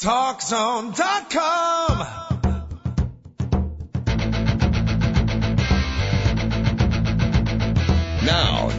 TalkZone.com.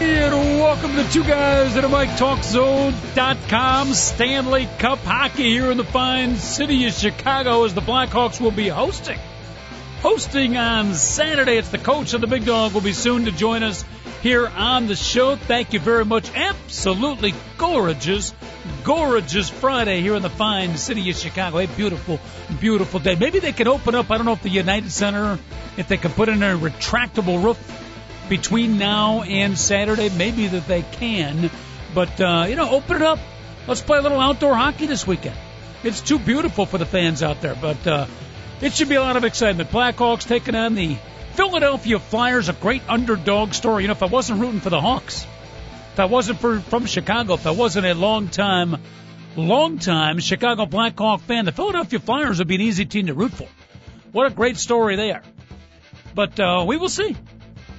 And welcome to Two Guys at a Mic TalkZone.com. Stanley Cup hockey here in the fine city of Chicago as the Blackhawks will be hosting. Hosting on Saturday. It's the coach of the Big Dog will be soon to join us here on the show. Thank you very much. Absolutely gorgeous, gorgeous Friday here in the fine city of Chicago. A beautiful, beautiful day. Maybe they can open up, I don't know if the United Center, if they can put in a retractable roof between now and Saturday. Maybe that they can, but uh, you know, open it up. Let's play a little outdoor hockey this weekend. It's too beautiful for the fans out there, but uh, it should be a lot of excitement. Blackhawks taking on the Philadelphia Flyers, a great underdog story. You know, if I wasn't rooting for the Hawks, if I wasn't for, from Chicago, if I wasn't a long time, long time Chicago Blackhawk fan, the Philadelphia Flyers would be an easy team to root for. What a great story they are. But uh, we will see.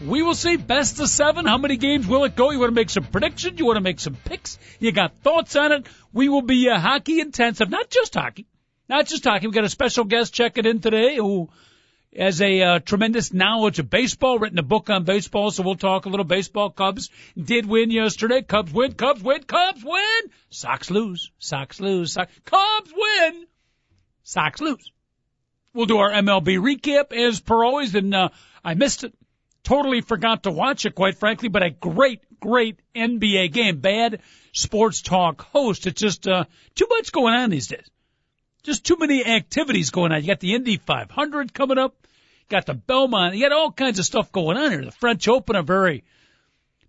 We will see. Best of seven. How many games will it go? You want to make some predictions? You want to make some picks? You got thoughts on it? We will be uh, hockey intensive, not just hockey, not just hockey. We got a special guest checking in today who has a uh, tremendous knowledge of baseball, written a book on baseball. So we'll talk a little baseball. Cubs did win yesterday. Cubs win. Cubs win. Cubs win. Sox lose. Sox lose. Sox. Cubs win. Sox lose. We'll do our MLB recap as per always, and uh, I missed it totally forgot to watch it, quite frankly, but a great, great NBA game. Bad sports talk host. It's just uh, too much going on these days. Just too many activities going on. You got the Indy 500 coming up. You got the Belmont. You got all kinds of stuff going on here. The French Open are very,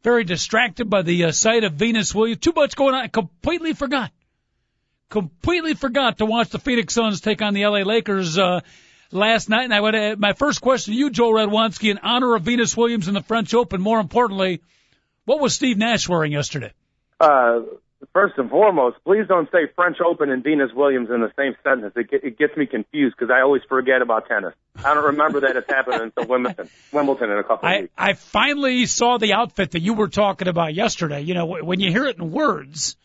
very distracted by the uh, sight of Venus Williams. Too much going on. I completely forgot. Completely forgot to watch the Phoenix Suns take on the LA Lakers. Uh, last night, and I would uh, my first question to you, Joel Radwanski, in honor of Venus Williams in the French Open. More importantly, what was Steve Nash wearing yesterday? Uh, first and foremost, please don't say French Open and Venus Williams in the same sentence. It, it gets me confused because I always forget about tennis. I don't remember that it's happened until Wimbledon, Wimbledon in a couple of I, weeks. I finally saw the outfit that you were talking about yesterday. You know, when you hear it in words,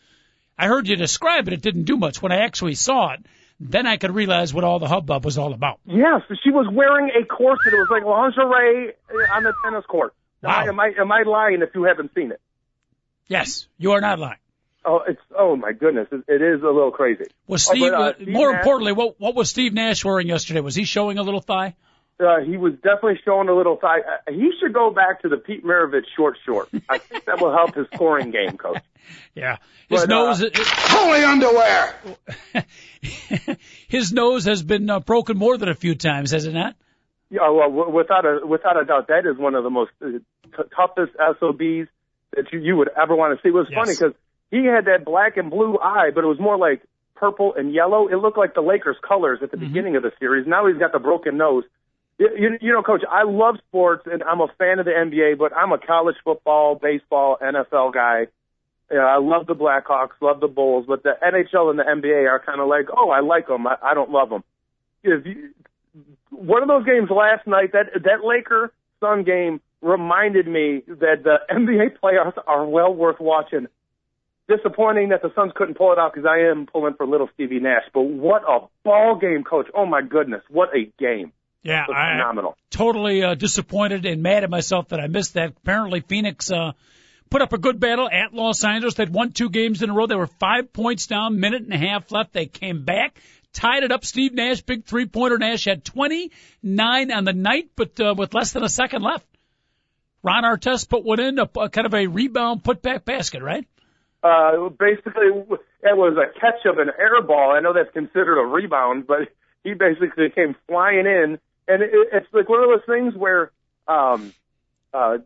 I heard you describe it. It didn't do much. When I actually saw it, then I could realize what all the hubbub was all about. Yes, she was wearing a corset. It was like lingerie on the tennis court. Wow. Am I am I lying if you haven't seen it? Yes, you are not lying. Oh, it's oh my goodness, it, it is a little crazy. Was Oh, Steve? but, uh, uh, Steve more Nash- importantly, what what was Steve Nash wearing yesterday? Was he showing a little thigh? Uh, he was definitely showing a little thigh. Uh, he should go back to the Pete Maravich short short. I think that will help his scoring game, coach. Yeah, his But, uh, nose. Holy underwear. his nose has been uh, broken more than a few times, has it not? Yeah, well, w- without a without a doubt, that is one of the most uh, t- toughest SOBs that you, you would ever want to see. It was Yes. funny because he had that black and blue eye, but it was more like purple and yellow. It looked like the Lakers' colors at the beginning of the series. Now he's got the broken nose. You, you, you know, Coach, I love sports and I'm a fan of the NBA, but I'm a college football, baseball, NFL guy. Yeah, I love the Blackhawks, love the Bulls, but the NHL and the NBA are kind of like, oh, I like them, I, I don't love them. If you, one of those games last night, that that Laker Sun game reminded me that the NBA playoffs are well worth watching. Disappointing that the Suns couldn't pull it out because I am pulling for little Stevie Nash. But what a ball game, Coach! Oh my goodness, what a game! Yeah, I, phenomenal. totally uh, disappointed and mad at myself that I missed that. Apparently, Phoenix uh, put up a good battle at Los Angeles. They'd won two games in a row. They were five points down, minute and a half left. They came back, tied it up. Steve Nash, big three pointer. Nash had 29 on the night, but uh, with less than a second left. Ron Artest put one in, a, a kind of a rebound putback basket, right? Uh, basically, it was a catch of an air ball. I know that's considered a rebound, but he basically came flying in, and it, it's like one of those things where, um, uh,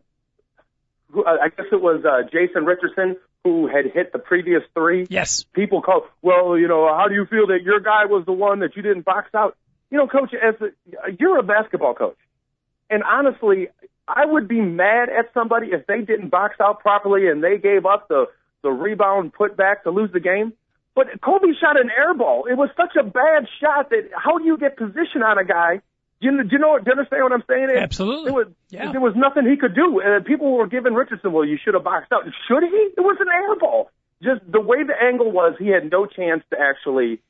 who- I guess it was uh, Jason Richardson who had hit the previous three. Yes. People call, well, you know, how do you feel that your guy was the one that you didn't box out? you know, coach, as a, you're a basketball coach, and honestly, I would be mad at somebody if they didn't box out properly and they gave up the the rebound put back to lose the game. But Kobe shot an air ball. It was such a bad shot that how do you get position on a guy? Do you, do you know? Do you understand what I'm saying? It, Absolutely. It was, yeah. There was nothing he could do. Uh, people were giving Richardson, well, you should have boxed out. Should he? It was an air ball. Just the way the angle was, he had no chance to actually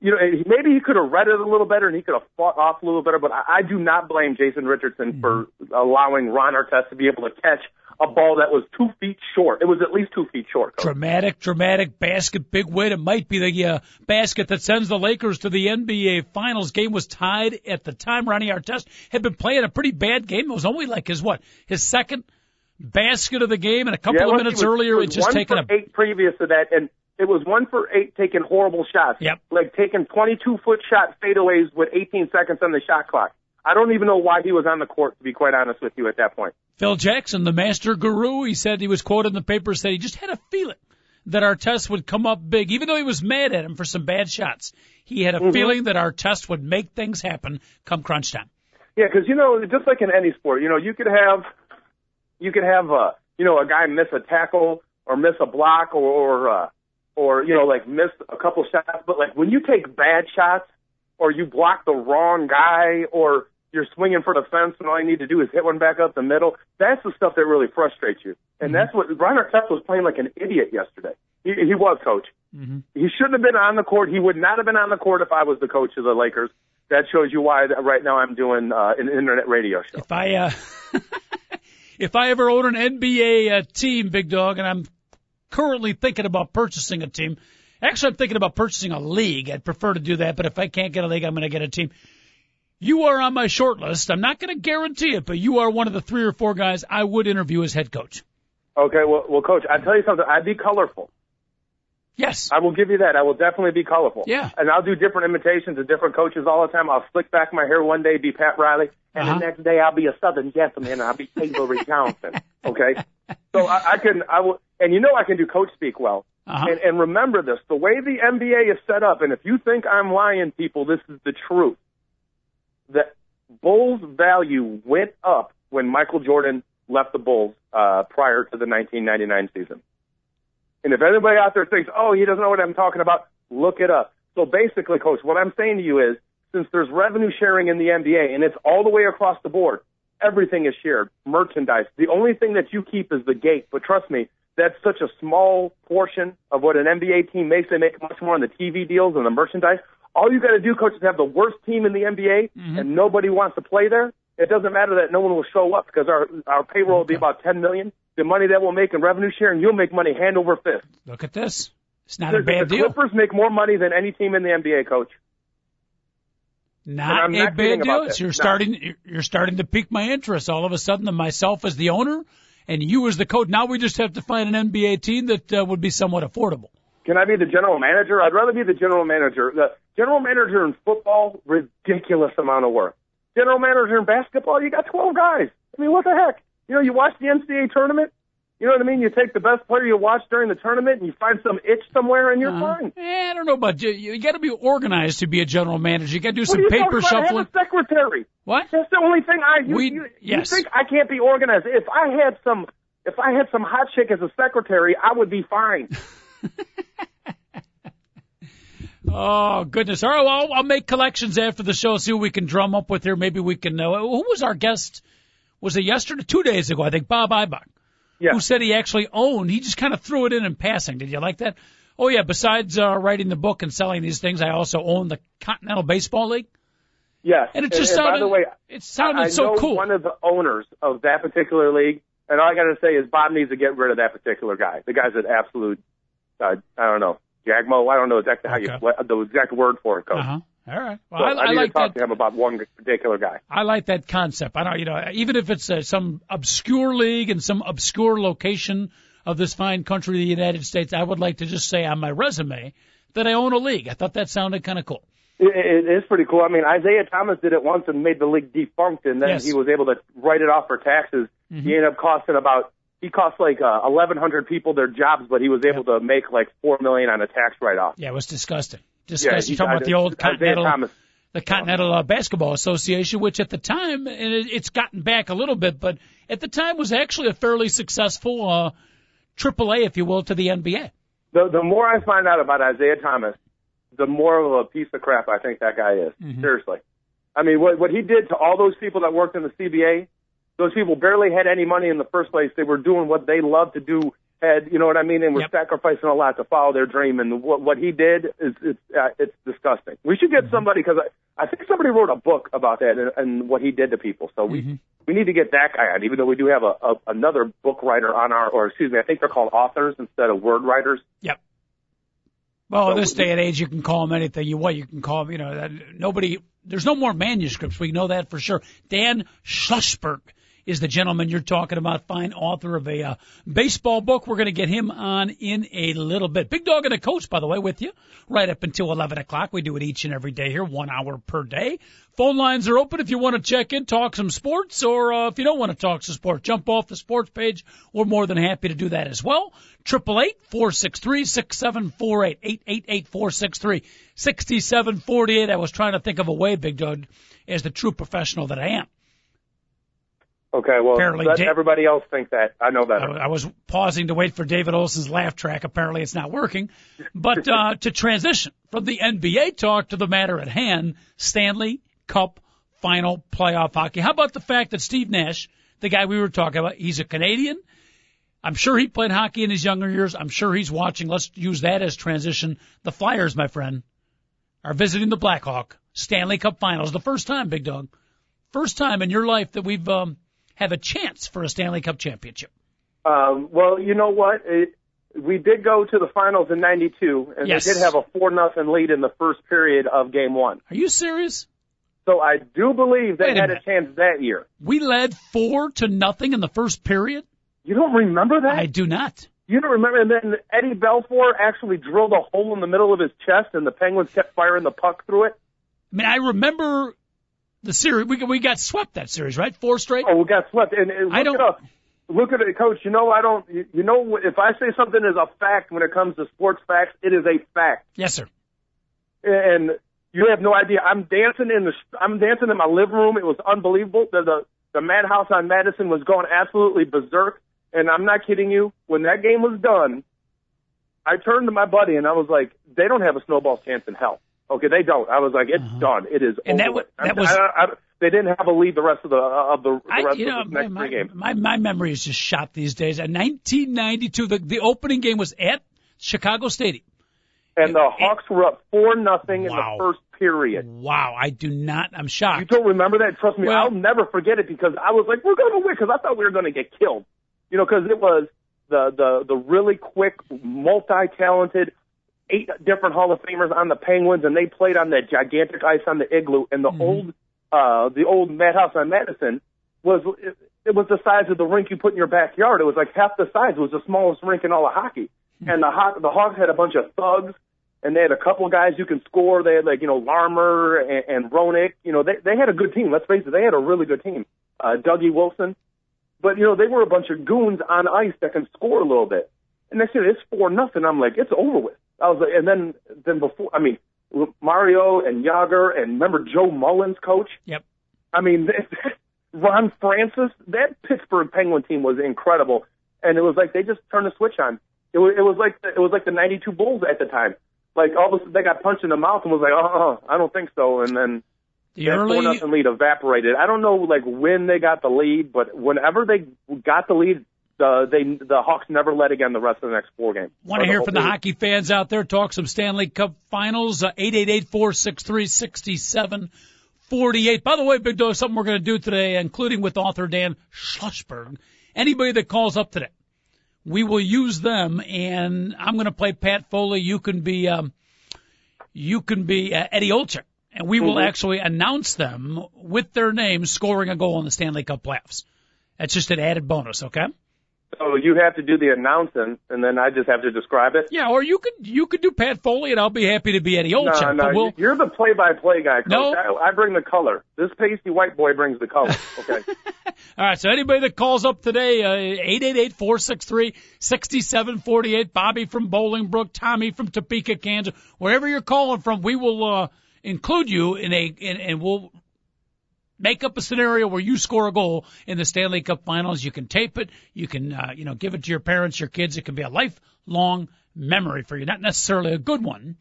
you know, maybe he could have read it a little better and he could have fought off a little better, but I, I do not blame Jason Richardson mm-hmm. for allowing Ron Artest to be able to catch a ball that was two feet short. It was at least two feet short. Coach. Dramatic, dramatic basket, big win. It might be the uh, basket that sends the Lakers to the NBA Finals. Game was tied at the time. Ronnie Artest had been playing a pretty bad game. It was only like his what, his second basket of the game, and a couple yeah, of minutes was, earlier, it just taken a eight previous to that, and it was one for eight taking horrible shots. Yep. Like taking 22 foot shot fadeaways with 18 seconds on the shot clock. I don't even know why he was on the court, to be quite honest with you, at that point. Phil Jackson, the master guru, he said he was quoted in the paper, said he just had a feeling that Artest would come up big, even though he was mad at him for some bad shots. He had a mm-hmm. feeling that Artest would make things happen come crunch time. Yeah, because you know, just like in any sport, you know, you could have, you could have, uh, you know, a guy miss a tackle or miss a block or, or uh, or you know like miss a couple shots, but like when you take bad shots or you block the wrong guy or you're swinging for the fence and all you need to do is hit one back up the middle, that's the stuff that really frustrates you. And mm-hmm. that's what Ron Artest was playing like an idiot yesterday. He, he was coach. Mm-hmm. He shouldn't have been on the court. He would not have been on the court if I was the coach of the Lakers. That shows you why that right now I'm doing uh, an internet radio show. If I uh, if I ever own an NBA uh, team, big dog, and I'm currently thinking about purchasing a team. Actually, I'm thinking about purchasing a league. I'd prefer to do that, but if I can't get a league, I'm going to get a team. You are on my short list. I'm not going to guarantee it, but you are one of the three or four guys I would interview as head coach. Okay, well, well, coach, I tell you something. I'd be colorful. Yes. I will give you that. I will definitely be colorful. Yeah. And I'll do different imitations of different coaches all the time. I'll slick back my hair one day, be Pat Riley, and uh-huh. the next day I'll be a Southern gentleman and I'll be Avery Johnson. Okay. So I, I can, I will, and you know I can do coach speak well. Uh-huh. And, and remember this, the way the NBA is set up, and if you think I'm lying, people, this is the truth. That Bulls value went up when Michael Jordan left the Bulls uh, prior to the 1999 season. And if anybody out there thinks, oh, he doesn't know what I'm talking about, look it up. So basically, coach, what I'm saying to you is, since there's revenue sharing in the NBA and it's all the way across the board, everything is shared. Merchandise. The only thing that you keep is the gate. But trust me, that's such a small portion of what an NBA team makes. They make much more on the TV deals and the merchandise. All you got to do, coach, is have the worst team in the NBA, mm-hmm. and nobody wants to play there. It doesn't matter that no one will show up because our our payroll will be about ten million. The money that we'll make in revenue sharing, you'll make money hand over fist. Look at this. It's not the, a bad the deal. The Clippers make more money than any team in the NBA, coach. Not a not bad deal. You're no. starting. You're starting to pique my interest. All of a sudden, myself as the owner and you as the coach. Now we just have to find an NBA team that uh, would be somewhat affordable. Can I be the general manager? I'd rather be the general manager. The general manager in football, ridiculous amount of work. General manager in basketball, you got 12 guys. I mean, what the heck? You know, you watch the NCAA tournament, you know what I mean? You take the best player you watch during the tournament and you find some itch somewhere and you're uh, fine. Yeah, I don't know about you. You got to be organized to be a general manager. You got to do some paper shuffling. I have a secretary. What? That's the only thing I. You, we, you, yes. you think I can't be organized? If I had some, if I had some hot chick as a secretary, I would be fine. oh goodness! All right, well, I'll, I'll make collections after the show. See what we can drum up with here. Maybe we can. Uh, who was our guest? Was it yesterday? Two days ago, I think. Bob Ibach yeah. who said he actually owned. He just kind of threw it in in passing. Did you like that? Oh yeah. Besides uh, writing the book and selling these things, I also own the Continental Baseball League. Yes. And it just and, sounded. And by the way, it sounded I so know cool. One of the owners of that particular league, and all I got to say is Bob needs to get rid of that particular guy. The guy's an absolute. Uh, I don't know. Jagmo. I don't know exactly how okay. you what, the exact word for it, coach. Uh-huh. All right. Well, so I, I, I need like to talk that. to him about one particular guy. I like that concept. I don't, you know, even if it's uh, some obscure league in some obscure location of this fine country, the United States, I would like to just say on my resume that I own a league. I thought that sounded kind of cool. It, it is pretty cool. I mean, Isiah Thomas did it once and made the league defunct, and then yes. he was able to write it off for taxes. Mm-hmm. He ended up costing about he cost like uh, 1,100 people their jobs, but he was able yep. to make like four million on a tax write-off. Yeah, it was disgusting. Disgusting. Yeah, You're talking about the old Continental, Thomas. the Continental uh, Basketball Association, which at the time, and it, it's gotten back a little bit, but at the time was actually a fairly successful uh, AAA, if you will, to the NBA. The the more I find out about Isiah Thomas, the more of a piece of crap I think that guy is. Mhm. Seriously. I mean, what what he did to all those people that worked in the CBA, those people barely had any money in the first place. They were doing what they loved to do. Had you know what I mean, and were Yep. sacrificing a lot to follow their dream. And what what he did is it's uh, it's disgusting. We should get somebody because I I think somebody wrote a book about that and, and what he did to people. So we Mhm. we need to get that guy on. Even though we do have a, a another book writer on our, or excuse me, I think they're called authors instead of word writers. Yep. Well, in So- this day and age, you can call them anything you want. You can call them, you know, that, nobody, there's no more manuscripts. We know that for sure. Dan Schlossberg is the gentleman you're talking about, fine author of a uh, baseball book. We're going to get him on in a little bit. Big Dog and a Coach, by the way, with you right up until 11 o'clock. We do it each and every day here, one hour per day. Phone lines are open if you want to check in, talk some sports, or uh, if you don't want to talk some sports, jump off the sports page. We're more than happy to do that as well. Triple eight four six three six seven four eight eight eight eight four six three sixty seven forty eight. I was trying to think of a way, Big Dog, as the true professional that I am. Okay, well, Apparently let Da- everybody else think that. I know I. I was pausing to wait for David Olson's laugh track. Apparently, it's not working. But uh, to transition from the NBA talk to the matter at hand, Stanley Cup final playoff hockey. How about the fact that Steve Nash, the guy we were talking about, he's a Canadian. I'm sure he played hockey in his younger years. I'm sure he's watching. Let's use that as transition. The Flyers, my friend, are visiting the Blackhawk Stanley Cup Finals. The first time, Big Dog, first time in your life that we've um, have a chance for a Stanley Cup championship. Um, well, you know what? It, we did go to the finals in '92, and Yes. they did have a four nothing lead in the first period of Game One. Are you serious? So I do believe they Wait a had a minute. chance that year. We led four to nothing in the first period. You don't remember that? I do not. You don't remember? And then Eddie Belfour actually drilled a hole in the middle of his chest, and the Penguins kept firing the puck through it. I mean, I remember the series. We we got swept that series, right? Four straight. Oh, we got swept. And, and look I don't-. Look at it, Coach. You know I don't. You you know if I say something is a fact when it comes to sports facts, it is a fact. Yes, sir. and you have no idea. I'm dancing in the I'm dancing in my living room. It was unbelievable. The the, the madhouse on Madison was going absolutely berserk, and I'm not kidding you. When that game was done, I turned to my buddy and I was like, "They don't have a snowball's chance in hell." Okay, they don't. I was like, "It's uh-huh. done. It is And over." that wa- with. that was- I, I, they didn't have a lead the rest of the uh, of the, the I, rest you know, of the next my, three games. my my memory is just shot these days. In 1992, the the opening game was at Chicago Stadium. And the Hawks were up four nothing in the first period. Wow, I do not. I'm shocked. You don't remember that? Trust me, Well- I'll never forget it because I was like, we're going to win because I thought we were going to get killed. You know, because it was the the the really quick, multi-talented, eight different Hall of Famers on the Penguins, and they played on that gigantic ice on the igloo. And the Mhm. old uh the old Madhouse on Madison was it, it was the size of the rink you put in your backyard. It was like half the size. It was the smallest rink in all of hockey. And the Haw- the Hawks had a bunch of thugs and they had a couple of guys who can score. They had like you know Larmer and, and Roenick. You know they they had a good team. Let's face it, they had a really good team. Uh, Dougie Wilson, but you know they were a bunch of goons on ice that can score a little bit. And they said it's four nothing. I'm like it's over with. I was like, and then then before I mean Mario and Jagr and remember Joe Mullins coach. Yep. I mean Ron Francis. That Pittsburgh Penguin team was incredible, and it was like they just turned the switch on. It was, it was like the, it was like the '92 Bulls at the time. Like all of a sudden they got punched in the mouth and was like, oh, I don't think so. And then The that four early nothing lead evaporated. I don't know like when they got the lead, but whenever they got the lead, the they the Hawks never led again the rest of the next four games. Want to hear from the hockey fans out there? Talk some Stanley Cup Finals. Uh, Eight eight eight four six three sixty seven forty eight. By the way, Big Dog, something we're going to do today, including with author Dan Schlossberg. Anybody that calls up today, we will use them, and I'm going to play Pat Foley. You can be um, you can be uh, Eddie Olczyk, and we will Mhm. actually announce them with their names scoring a goal in the Stanley Cup playoffs. That's just an added bonus, okay? So you have to do the announcing, and then I just have to describe it. Yeah, or you could you could do Pat Foley, and I'll be happy to be Eddie Olczyk. no, no, we'll, you're the play-by-play guy. Coach. No. I, I bring the color. This pasty white boy brings the color. Okay. All right, so anybody that calls up today, uh, eight eight eight four six three sixty seven forty eight. Bobby from Bolingbrook, Tommy from Topeka, Kansas, wherever you're calling from, we will uh, include you in a, in, and we'll make up a scenario where you score a goal in the Stanley Cup Finals. You can tape it. You can, uh, you know, give it to your parents, your kids. It can be a lifelong memory for you. Not necessarily a good one,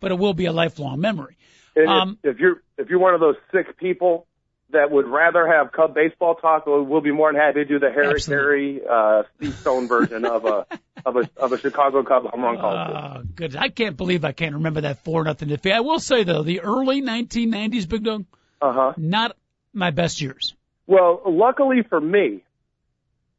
but it will be a lifelong memory. And Um, if, if you're if you're one of those sick people that would rather have Cub baseball talk, we'll be more than happy to do the Harry. Caray, uh, Steve Stone version of a of a of a Chicago Cub home run call. Uh, good. I can't believe I can't remember that four nothing defeat. I will say though, the early 1990s, Big Dog, Uh huh. not my best years. Well, luckily for me,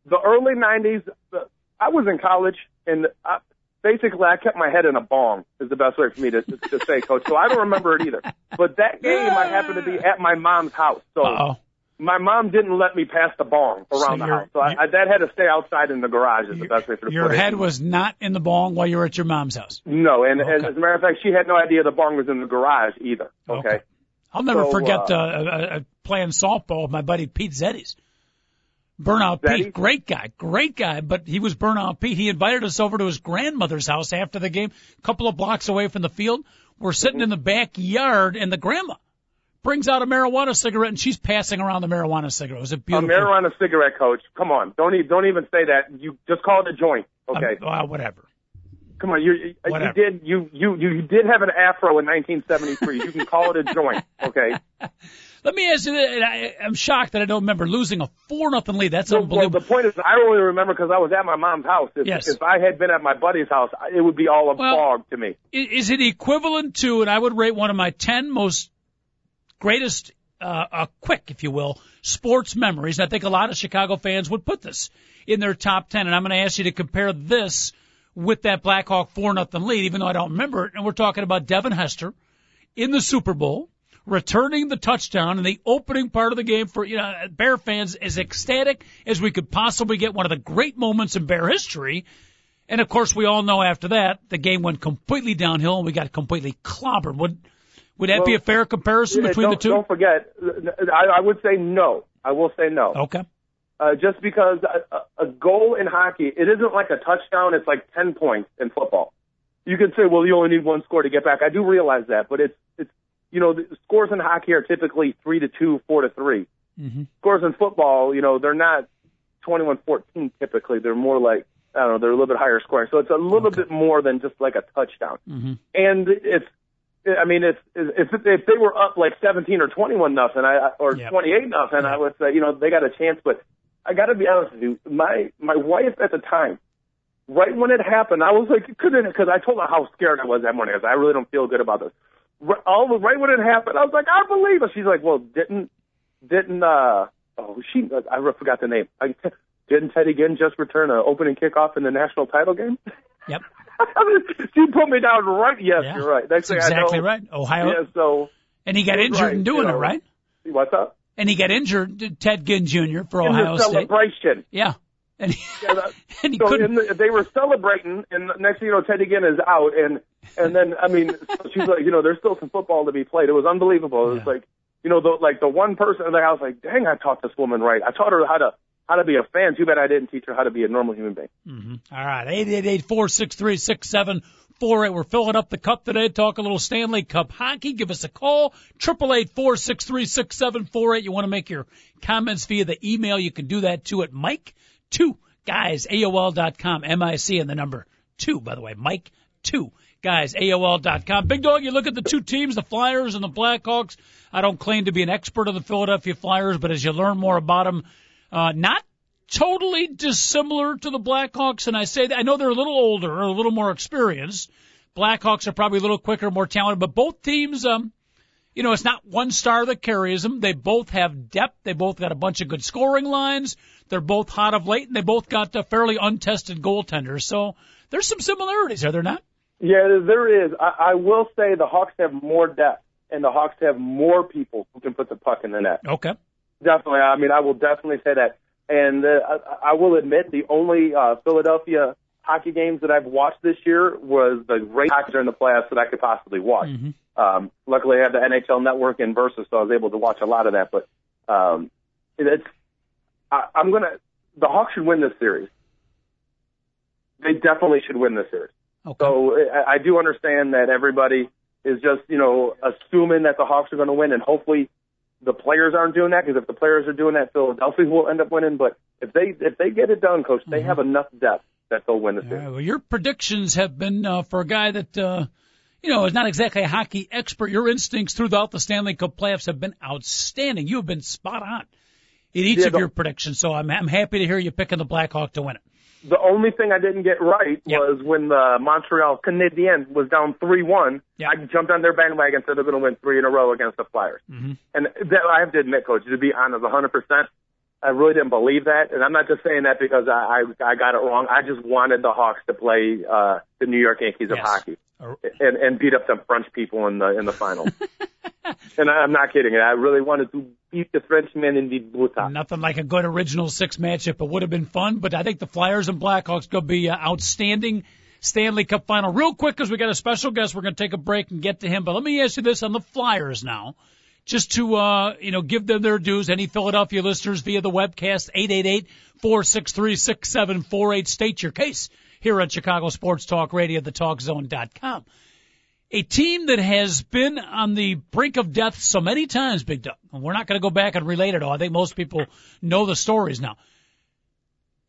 the early '90s, uh, I was in college, and I, basically I kept my head in a bong. Is the best way for me to, to say, Coach. So I don't remember it either. But that game, I happened to be at my mom's house, so Uh-oh. my mom didn't let me pass the bong around So the house. So I, I, that had to stay outside in the garage. Is the best way for to Your put it. head was not in the bong while you were at your mom's house. No, and, and Okay. as a matter of fact, she had no idea the bong was in the garage either. Okay. Okay. I'll never So, forget uh, uh, uh, uh, playing softball with my buddy Pete Zeddes. Burnout? Pete, great guy, great guy, but he was Burnout Pete. He invited us over to his grandmother's house after the game, a couple of blocks away from the field. We're sitting in the backyard, and the grandma brings out a marijuana cigarette, and she's passing around the marijuana cigarette. It was a A beautiful. marijuana cigarette, coach. Come on, don't even don't even say that. You just call it a joint. Um, Okay. well, whatever. Come on, you you, did you you you did have an afro in 1973. you can call it a joint. Okay. Let me ask you, this, and I, I'm shocked that I don't remember losing a four nothing lead. That's Well, well, the point is, I only remember because I was at my mom's house. If, Yes. if I had been at my buddy's house, it would be all a Well- fog to me. Is it equivalent to, and I would rate one of my 10 most greatest, uh, uh, quick, if you will, sports memories. And I think a lot of Chicago fans would put this in their top 10. And I'm going to ask you to compare this with that Blackhawk 4 nothing lead, even though I don't remember it. And we're talking about Devin Hester in the Super Bowl, returning the touchdown in the opening part of the game for, you know, Bear fans as ecstatic as we could possibly get one of the great moments in Bear history. And of course, we all know after that, the game went completely downhill and we got completely clobbered. Would, would that be a fair comparison between the two? Don't forget, I, I would say no. I will say no. Okay. Uh, just because a, a goal in hockey, it isn't like a touchdown. It's like 10 points in football. You can say, well, you only need one score to get back. I do realize that, but it's, it's, you know, the scores in hockey are typically three to two, four to 3 Mm-hmm. Scores in football, you know, they're not 21-14 typically. They're more like, I don't know, they're a little bit higher scoring. So it's a little Okay. bit more than just like a touchdown. Mm-hmm. And if, I mean, if if if they were up like 17 or 21 nothing, I or Yep. 28 nothing, I would say, you know, they got a chance. But I got to be honest with you, my my wife at the time, right when it happened, I was like, couldn't because I told her how scared I was that morning. I was, I really don't feel good about this. Right- All the right when it happened, I was like, I believe it. She's like, well, didn't didn't uh oh she I forgot the name. I, didn't Teddy Ginn just return an opening kickoff in the national title game? Yep. she put me down right. Yes, Yeah. you're right. That's exactly know, right. Ohio. Yeah, so And he got injured right, in doing you it, right? what's up? And he got injured, Ted Ginn Jr. for In Ohio State. celebration. Yeah. And he, Yeah, that- and he so couldn't. the, they were celebrating, and next thing you know, Teddy Ginn is out, and and then I mean, so she's like, you know, there's still some football to be played. It was unbelievable. It was Yeah. like, you know, the, like the one person in the house, like, dang, I taught this woman right. I taught her how to how to be a fan. Too bad I didn't teach her how to be a normal human being. Mm-hmm. All right, eight eight eight four six three six seven four eight. We're filling up the cup today. Talk a little Stanley Cup hockey. Give us a call. Triple eight four six three six seven four eight. You want to make your comments via the email? You can do that too at Mike two guys AOL dot com. M I C and the number two. By the way, Mike two guys AOL dot com. Big dog. You look at the two teams, the Flyers and the Blackhawks. I don't claim to be an expert of the Philadelphia Flyers, but as you learn more about them, uh, not totally dissimilar to the Blackhawks, and I say that I know they're a little older or a little more experienced. Blackhawks are probably a little quicker, more talented, but both teams, um, you know, it's not one star that carries them. They both have depth. They both got a bunch of good scoring lines. They're both hot of late, and they both got uh, fairly untested goaltenders. So there's some similarities, are there not? Yeah, there is. I, I will say the Hawks have more depth, and the Hawks have more people who can put the puck in the net. Okay. Definitely. I mean, I will definitely say that. And uh, I, I will admit the only uh, Philadelphia hockey games that I've watched this year was the great hockey during the playoffs that I could possibly watch. Mhm. Um, luckily, I have the NHL Network and Versus, so I was able to watch a lot of that. But um, it's I, I'm gonna the Hawks should win this series. They definitely should win this series. Okay. So I, I do understand that everybody is just you know assuming that the Hawks are going to win, and hopefully the players aren't doing that because if the players are doing that, Philadelphia will end up winning. But if they if they get it done, coach, they Mm-hmm. have enough depth that they'll win the All series. well, your predictions have been uh, for a guy that uh, you know is not exactly a hockey expert. Your instincts throughout the Stanley Cup playoffs have been outstanding. You have been spot on in each Yeah, of your predictions. So I'm I'm happy to hear you picking the Blackhawk to win it. The only thing I didn't get right Yep. was when the Montreal Canadiens was down three one. Yep. I jumped on their bandwagon and said they're going to win three in a row against the Flyers. Mm-hmm. And that, I have to admit, coach, to be honest, 100 percent. I really didn't believe that, and I'm not just saying that because I I, I got it wrong. I just wanted the Hawks to play uh, the New York Yankees of Yes. hockey Or- and and beat up some French people in the in the final. and I, I'm not kidding. I really wanted to beat the Frenchmen in the Bhutan. Nothing like a good original six matchup. It would have been fun, but I think the Flyers and Blackhawks could be uh, outstanding Stanley Cup final. Real quick, because we got a special guest, we're going to take a break and get to him. But let me ask you this on the Flyers now, just to uh, you know give them their dues. Any Philadelphia listeners via the webcast eight eight eight four six three six seven four eight state your case here on Chicago Sports Talk Radio, thetalkzone.com. A team that has been on the brink of death so many times, Big Doug. And we're not going to go back and relate it all. I think most people know the stories now.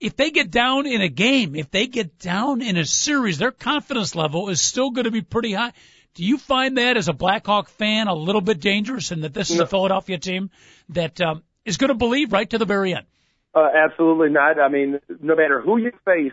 If they get down in a game, if they get down in a series, their confidence level is still going to be pretty high. Do you find that as a Blackhawk fan a little bit dangerous and that this is a Philadelphia team that um, is going to believe right to the very end? Uh, absolutely not. I mean, no matter who you face,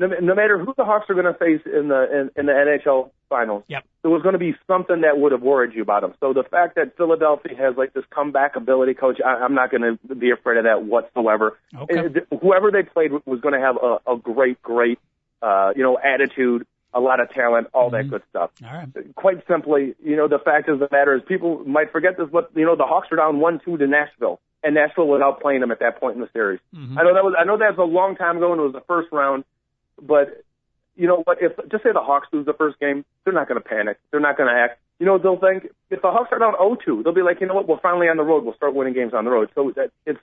no, no matter who the Hawks are going to face in the in, in the NHL finals, Yep. there was going to be something that would have worried you about them. So the fact that Philadelphia has like this comeback ability, coach, I, I'm not going to be afraid of that whatsoever. Okay. Whoever they played was going to have a, a great, great, uh, you know, attitude, a lot of talent, all that good stuff. All right. Quite simply, you know, the fact of the matter is people might forget this, but you know, the Hawks were down one two to Nashville, and Nashville was out playing them at that point in the series. I know that was I know that's a long time ago, and it was the first round, but you know what? If just say the Hawks lose the first game, they're not going to panic. They're not going to act. You know, they'll think if the Hawks are down 0-2, they'll be like, you know what? We're finally on the road. We'll start winning games on the road. So that it's.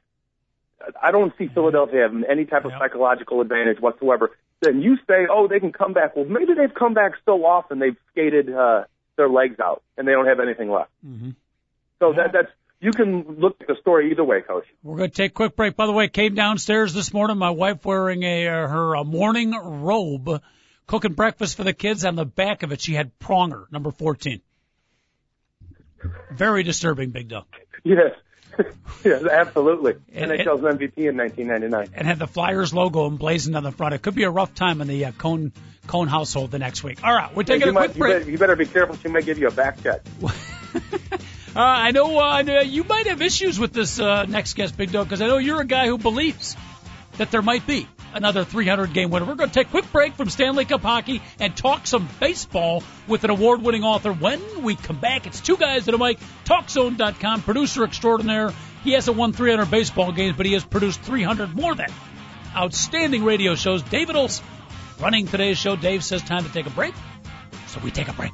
I don't see Philadelphia having any type of psychological advantage whatsoever. Then you say, oh, they can come back. Well, maybe they've come back so often they've skated uh, their legs out and they don't have anything left. Mhm. So that that's you can look at the story either way, coach. We're going to take a quick break. By the way, came downstairs this morning. My wife wearing a uh, her uh, morning robe, cooking breakfast for the kids. On the back of it, she had Pronger, number 14. Very disturbing, Big Dog. Yes. yes, absolutely. And- NHL's MVP in 1999. And had the Flyers logo emblazoned on the front. It could be a rough time in the uh, Cohn Cohn household the next week. All right, we're taking you, a might, quick you, break. better, you better be careful. She may give you a back check. Uh, I know, uh, you might have issues with this uh, next guest, Big Dog, because I know you're a guy who believes that there might be another 300 game winner. We're going to take a quick break from Stanley Cup hockey and talk some baseball with an award winning author. When we come back, it's two guys at a mic, TalkZone.com, producer extraordinaire. He hasn't won 300 baseball games, but he has produced 300 more than outstanding radio shows. David Olson running today's show. Dave says time to take a break, so we take a break.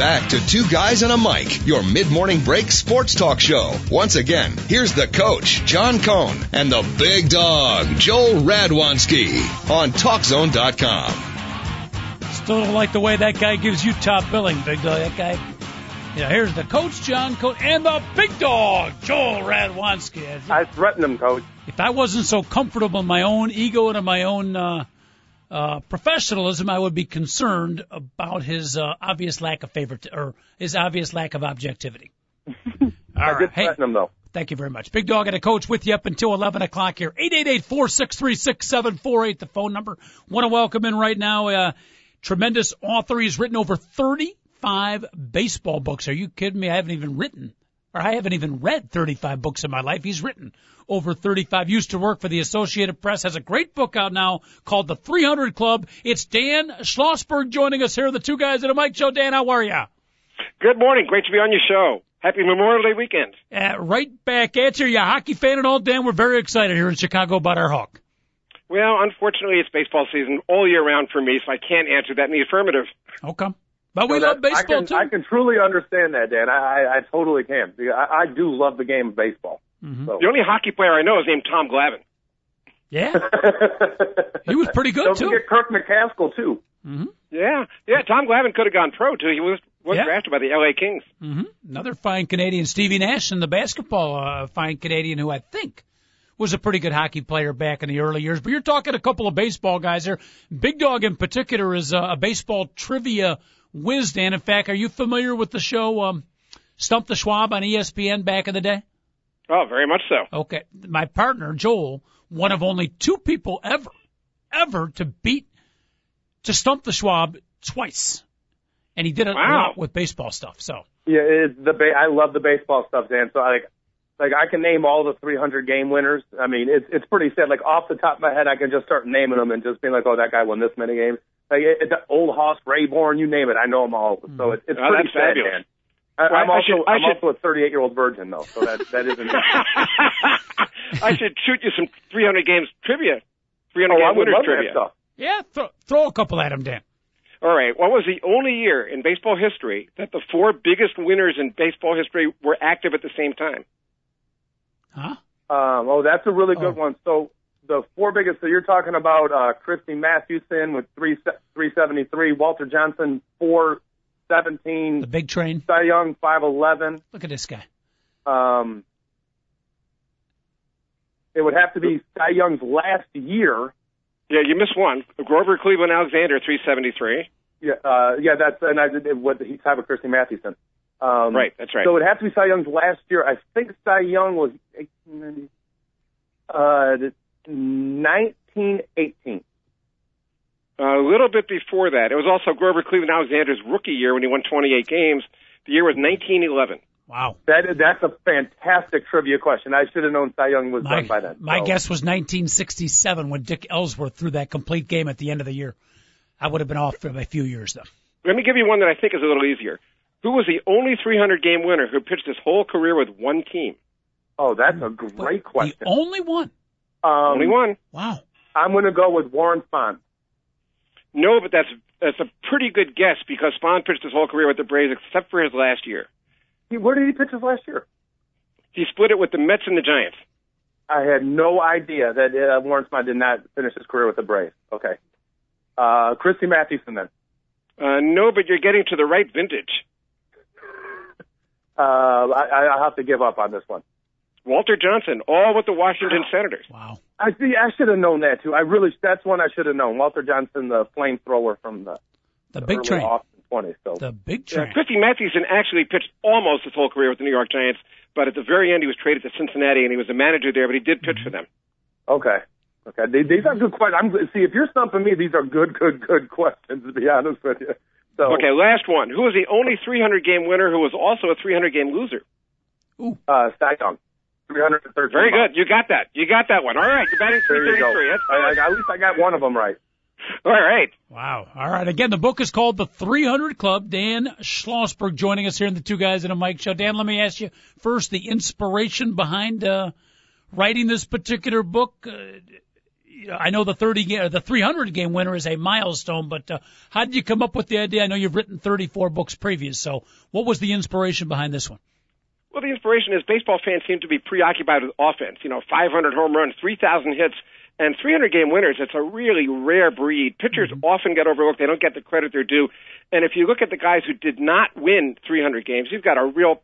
Back to Two Guys and a Mic, your mid-morning break sports talk show. Once again, here's the coach, John Cohn, and the big dog, Joel Radwanski, on TalkZone.com. Still don't like the way that guy gives you top billing, big dog. That guy. Yeah, here's the coach, John Coat, and the big dog, Joel Radwanski. I threatened him, coach. If I wasn't so comfortable in my own ego and in my own uh, uh, professionalism, I would be concerned about his uh, obvious lack of favorite or his obvious lack of objectivity. All I right, hey, him, though. Thank you very much. Big Dog and a coach with you up until 11 o'clock here. 888-463-6748, the phone number. Want to welcome in right now, uh, tremendous author. He's written over 35 baseball books. Are you kidding me? I haven't even written, or I haven't even read 35 books in my life. He's written over 35. Used to work for the Associated Press. Has a great book out now called The 300 Club. It's Dan Schlossberg joining us here. The two guys at a mic show. Dan, how are you? Good morning. Great to be on your show. Happy Memorial Day weekend. Uh, right back at you. You a hockey fan and all, Dan? We're very excited here in Chicago about our Hawk. Well, unfortunately, it's baseball season all year round for me, so I can't answer that in the affirmative. Okay. But we So love that- I baseball can, too. I can truly understand that, Dan. I, I, I totally can. I, I do love the game of baseball. Mm-hmm. So. The only hockey player I know is named Tom Glavine. Yeah, he was pretty good Don't too. forget Kirk McCaskill too. Yeah, yeah. Tom Glavine could have gone pro too. He was was Yeah. drafted by the L.A. Kings. hmm Another fine Canadian, Stevie Nash, and the basketball uh, fine Canadian who I think was a pretty good hockey player back in the early years. But you're talking a couple of baseball guys here. Big Dog in particular is uh, a baseball trivia whiz. Dan, in fact, are you familiar with the show um, Stump the Schwab on ESPN back in the day? Oh, very much so. Okay. My partner, Joel, one of only two people ever, ever to beat, to stump the Schwab twice. And he did it a lot with baseball stuff. So, Yeah, it's the ba- I love the baseball stuff, Dan. So I like, like I can name all the 300 game winners. I mean, it's it's pretty sad. Like off the top of my head, I can just start naming them and just being like, oh, that guy won this many games. Like it, it's old Hoss, Radbourn, you name it, I know them all. So mm-hmm. it, it's Oh, pretty that's sad, fabulous. Dan. I, Well, I'm I also should- I I'm should- also a 38 year old virgin though, so that that isn't. I should shoot you some 300 games trivia. 300 oh, game I would winners love trivia. that stuff. yeah, throw, throw a couple at him, Dan. All right. What was the only year in baseball history that the four biggest winners in baseball history were active at the same time? Huh? Um, oh, that's a really good Oh. one. So the four biggest. So you're talking about uh, Christy Mathewson with three three seventy three, Walter Johnson four seventeen, The big train. Cy Young five eleven. Look at this guy. Um, it would have to be Cy Young's last year. Yeah, you missed one. Grover Cleveland Alexander, 373. Yeah, uh, yeah, that's and I did what he's having Christy Mathewson. Um, Right, that's right. So it would have to be Cy Young's last year. I think Cy Young was uh, 1918. A little bit before that, it was also Grover Cleveland Alexander's rookie year when he won 28 games. The year was 1911. Wow. That that's a fantastic trivia question. I should have known Cy Young was My, done by then. my So- guess was 1967 when Dick Ellsworth threw that complete game at the end of the year. I would have been off for a few years though. Let me give you one that I think is a little easier. Who was the only 300 game winner who pitched his whole career with one team? Oh, that's a great question. The only one. Um, Only one. Wow. I'm going to go with Warren Spahn. No, but that's that's a pretty good guess because Spahn pitched his whole career with the Braves except for his last year. Where did he pitch his last year? He split it with the Mets and the Giants. I had no idea that uh, Warren Spahn did not finish his career with the Braves. Okay. Uh, Christy Mathewson then. Uh, no, but you're getting to the right vintage. Uh, I, I'll have to give up on this one. Walter Johnson, all with the Washington Senators. Wow. I see. I should have known that too. I really. That's one I should have known. Walter Johnson, the flamethrower from the, The the big early train. Austin 20s. So The big Yeah, train. Christy Mathewson actually pitched almost his whole career with the New York Giants, but at the very end he was traded to Cincinnati and he was a manager there, but he did pitch for them. okay, okay. These, these are good questions. I'm see if you're stumping me. These are good, good, good questions. To be honest with you. So Okay, last one. Who was the only 300 game winner who was also a 300 game loser? Ooh. uh, Cy Young, 313. Very good. You got that. You got that one. All right, you're batting There you go. 333. That's I. I, at least I got one of them right. All right. Wow. All right. Again, the book is called The 300 Club. Dan Schlossberg joining us here in the Two Guys in a Mic show. Dan, let me ask you first the inspiration behind uh, writing this particular book. Uh, I know the 30 ga- the 300 game winner is a milestone, but uh, how did you come up with the idea? I know you've written 34 books previous, so what was the inspiration behind this one? Well, the inspiration is baseball fans seem to be preoccupied with offense. You know, 500 home runs, 3,000 hits, and 300 game winners. It's a really rare breed. Pitchers mm-hmm. often get overlooked. They don't get the credit they're due. And if you look at the guys who did not win 300 games, you've got a real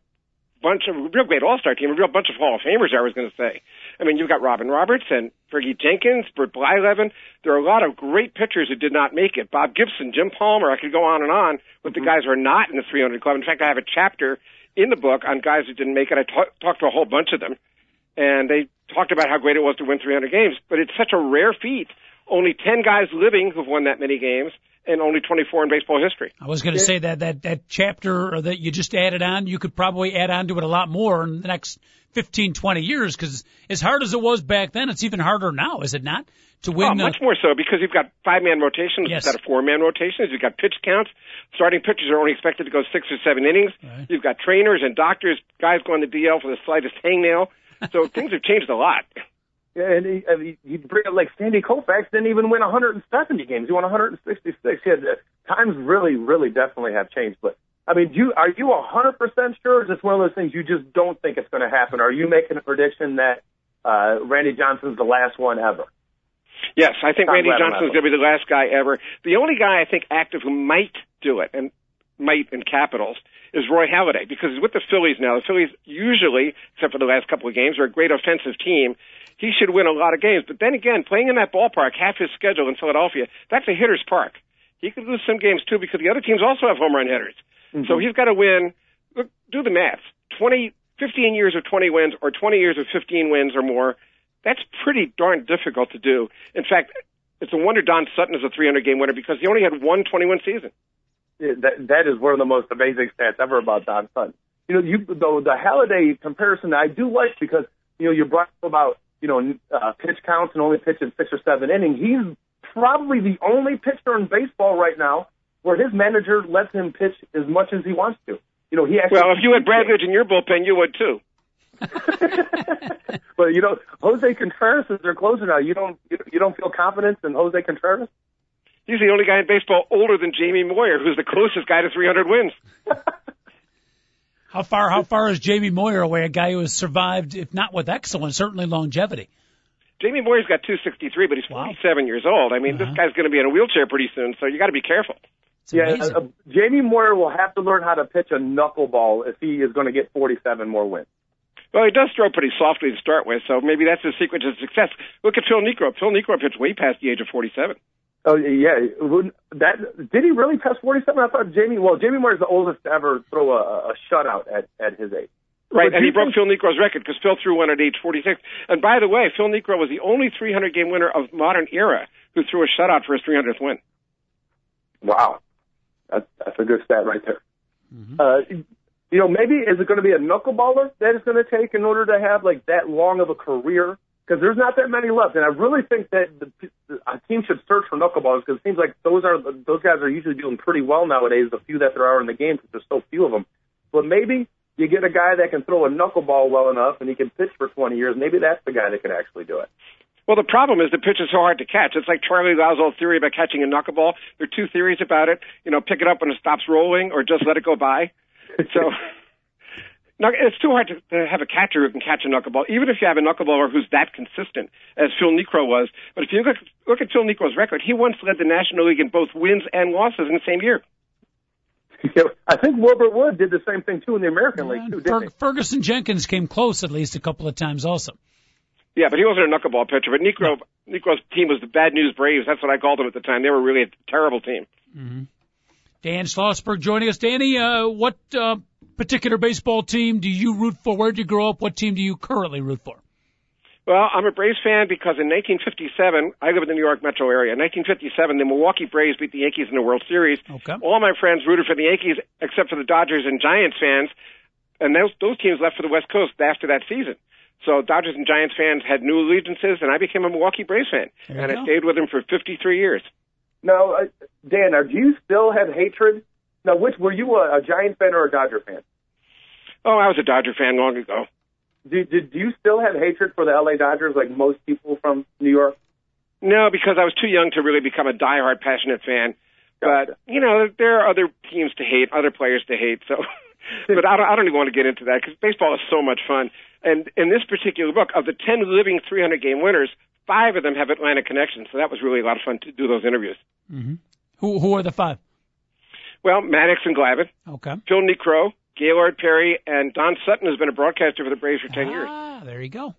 bunch of real great all-star team, a real bunch of Hall of Famers. I was going to say, I mean, you've got Robin Roberts and Fergie Jenkins, Bert Blyleven. There are a lot of great pitchers who did not make it. Bob Gibson, Jim Palmer. I could go on and on with the mm-hmm. guys who are not in the 300 club. In fact, I have a chapter in the book on guys who didn't make it. I ta- talked to a whole bunch of them, and they talked about how great it was to win 300 games. But it's such a rare feat. Only 10 guys living who've won that many games, and only 24 in baseball history. I was going to say that that that chapter that you just added on, you could probably add on to it a lot more in the next 15, 20 years. Because as hard as it was back then, it's even harder now, is it not? To win, oh, much more so because you've got five man rotations Yes. instead of four man rotations. You've got pitch counts. Starting pitchers are only expected to go six or seven innings. Right. You've got trainers and doctors, guys going to DL for the slightest hangnail. So things have changed a lot. Yeah, and he, I mean, you bring up like Sandy Koufax didn't even win 170 games. He won 166. He had, times really, really definitely have changed. But I mean, do you are you 100 percent sure? Or is this one of those things you just don't think it's going to happen? Are you making a prediction that uh, Randy Johnson's the last one ever? Yes, I think Tom Randy Glavine Johnson's going to be the last guy ever. The only guy I think active who might do it, and might in capitals, is Roy Halladay because he's with the Phillies now. The Phillies usually, except for the last couple of games, are a great offensive team. He should win a lot of games. But then again, playing in that ballpark, half his schedule in Philadelphia, that's a hitter's park. He could lose some games too because the other teams also have home run hitters. So mm-hmm. he's got to win. Look, do the math. 20, 15 years of 20 wins or 20 years of 15 wins or more. That's pretty darn difficult to do. In fact, it's a wonder Don Sutton is a 300 game winner because he only had one 21 season. Yeah, that that is one of the most amazing stats ever about Don Sutton. You know, you the the Halladay comparison I do like because you know you brought up about you know uh, pitch counts and only pitching six or seven innings. He's probably the only pitcher in baseball right now where his manager lets him pitch as much as he wants to. You know, he actually. Well, if you had Brad Lidge in your bullpen, you would too. but you know, Jose Contreras is their closer now. You don't you, you don't feel confidence in Jose Contreras? He's the only guy in baseball older than Jamie Moyer, who's the closest guy to 300 wins. how far how far is Jamie Moyer away? A guy who has survived, if not with excellence, certainly longevity. Jamie Moyer's got 263, but he's Wow. 47 years old. I mean, Uh-huh. this guy's going to be in a wheelchair pretty soon, so you got to be careful. It's Yeah, uh, uh, Jamie Moyer will have to learn how to pitch a knuckleball if he is going to get 47 more wins. Well, he does throw pretty softly to start with, so maybe that's the secret to success. Look at Phil Niekro. Phil Niekro pitched way past the age of 47. Oh yeah, that did he really pass 47? I thought Jamie. Well, Jamie Moyer's the oldest to ever throw a, a shutout at at his age. Right, and he broke Phil Niekro's record because Phil threw one at age 46. And by the way, Phil Niekro was the only 300 game winner of modern era who threw a shutout for his 300th win. Wow, that's that's a good stat right there. Uh, you know, maybe is it going to be a knuckleballer that it's going to take in order to have like that long of a career? Because there's not that many left, and I really think that the, the, a team should search for knuckleballers because it seems like those are those guys are usually doing pretty well nowadays. The few that there are in the game, because there's so few of them. But maybe you get a guy that can throw a knuckleball well enough, and he can pitch for 20 years. Maybe that's the guy that can actually do it. Well, the problem is the pitch is so hard to catch. It's like Charlie Lauzol's theory about catching a knuckleball. There are two theories about it. You know, pick it up when it stops rolling or just let it go by. So, it's too hard to, to have a catcher who can catch a knuckleball, even if you have a knuckleballer who's that consistent as Phil Niekro was. But if you look, look at Phil Niekro's record, he once led the National League in both wins and losses in the same year. I think Wilbur Wood did the same thing too in the American League too, didn't Fer- Ferguson Jenkins came close at least a couple of times also. Yeah, but he wasn't a knuckleball pitcher. But Niekro, Niekro's team was the Bad News Braves. That's what I called them at the time. They were really a terrible team. Mm-hmm. Dan Schlossberg joining us. Danny, uh, what uh, particular baseball team do you root for? Where did you grow up? What team do you currently root for? Well, I'm a Braves fan because in 1957, I live in the New York metro area. In 1957, the Milwaukee Braves beat the Yankees in the World Series. Okay. All my friends rooted for the Yankees except for the Dodgers and Giants fans, and those those teams left for the West Coast after that season. So Dodgers and Giants fans had new allegiances, and I became a Milwaukee Braves fan, There and. I stayed with them for 53 years. Now, uh, Dan, are, do you still have hatred? Now, which were you a, a Giant fan or a Dodger fan? Oh, I was a Dodger fan long ago. Do, do, do you still have hatred for the LA Dodgers like most people from New York? No, because I was too young to really become a diehard, passionate fan. But you know, there are other teams to hate, other players to hate. So, but I don't, I don't even want to get into that because baseball is so much fun. And in this particular book, of the ten living 300 game winners, five of them have Atlanta connections. So that was really a lot of fun to do those interviews. Who who are the five? Well, Maddox and Glavine, Okay. Phil Niekro, Gaylord Perry, and Don Sutton has been a broadcaster for the Braves for 10 years. Ah, there you go.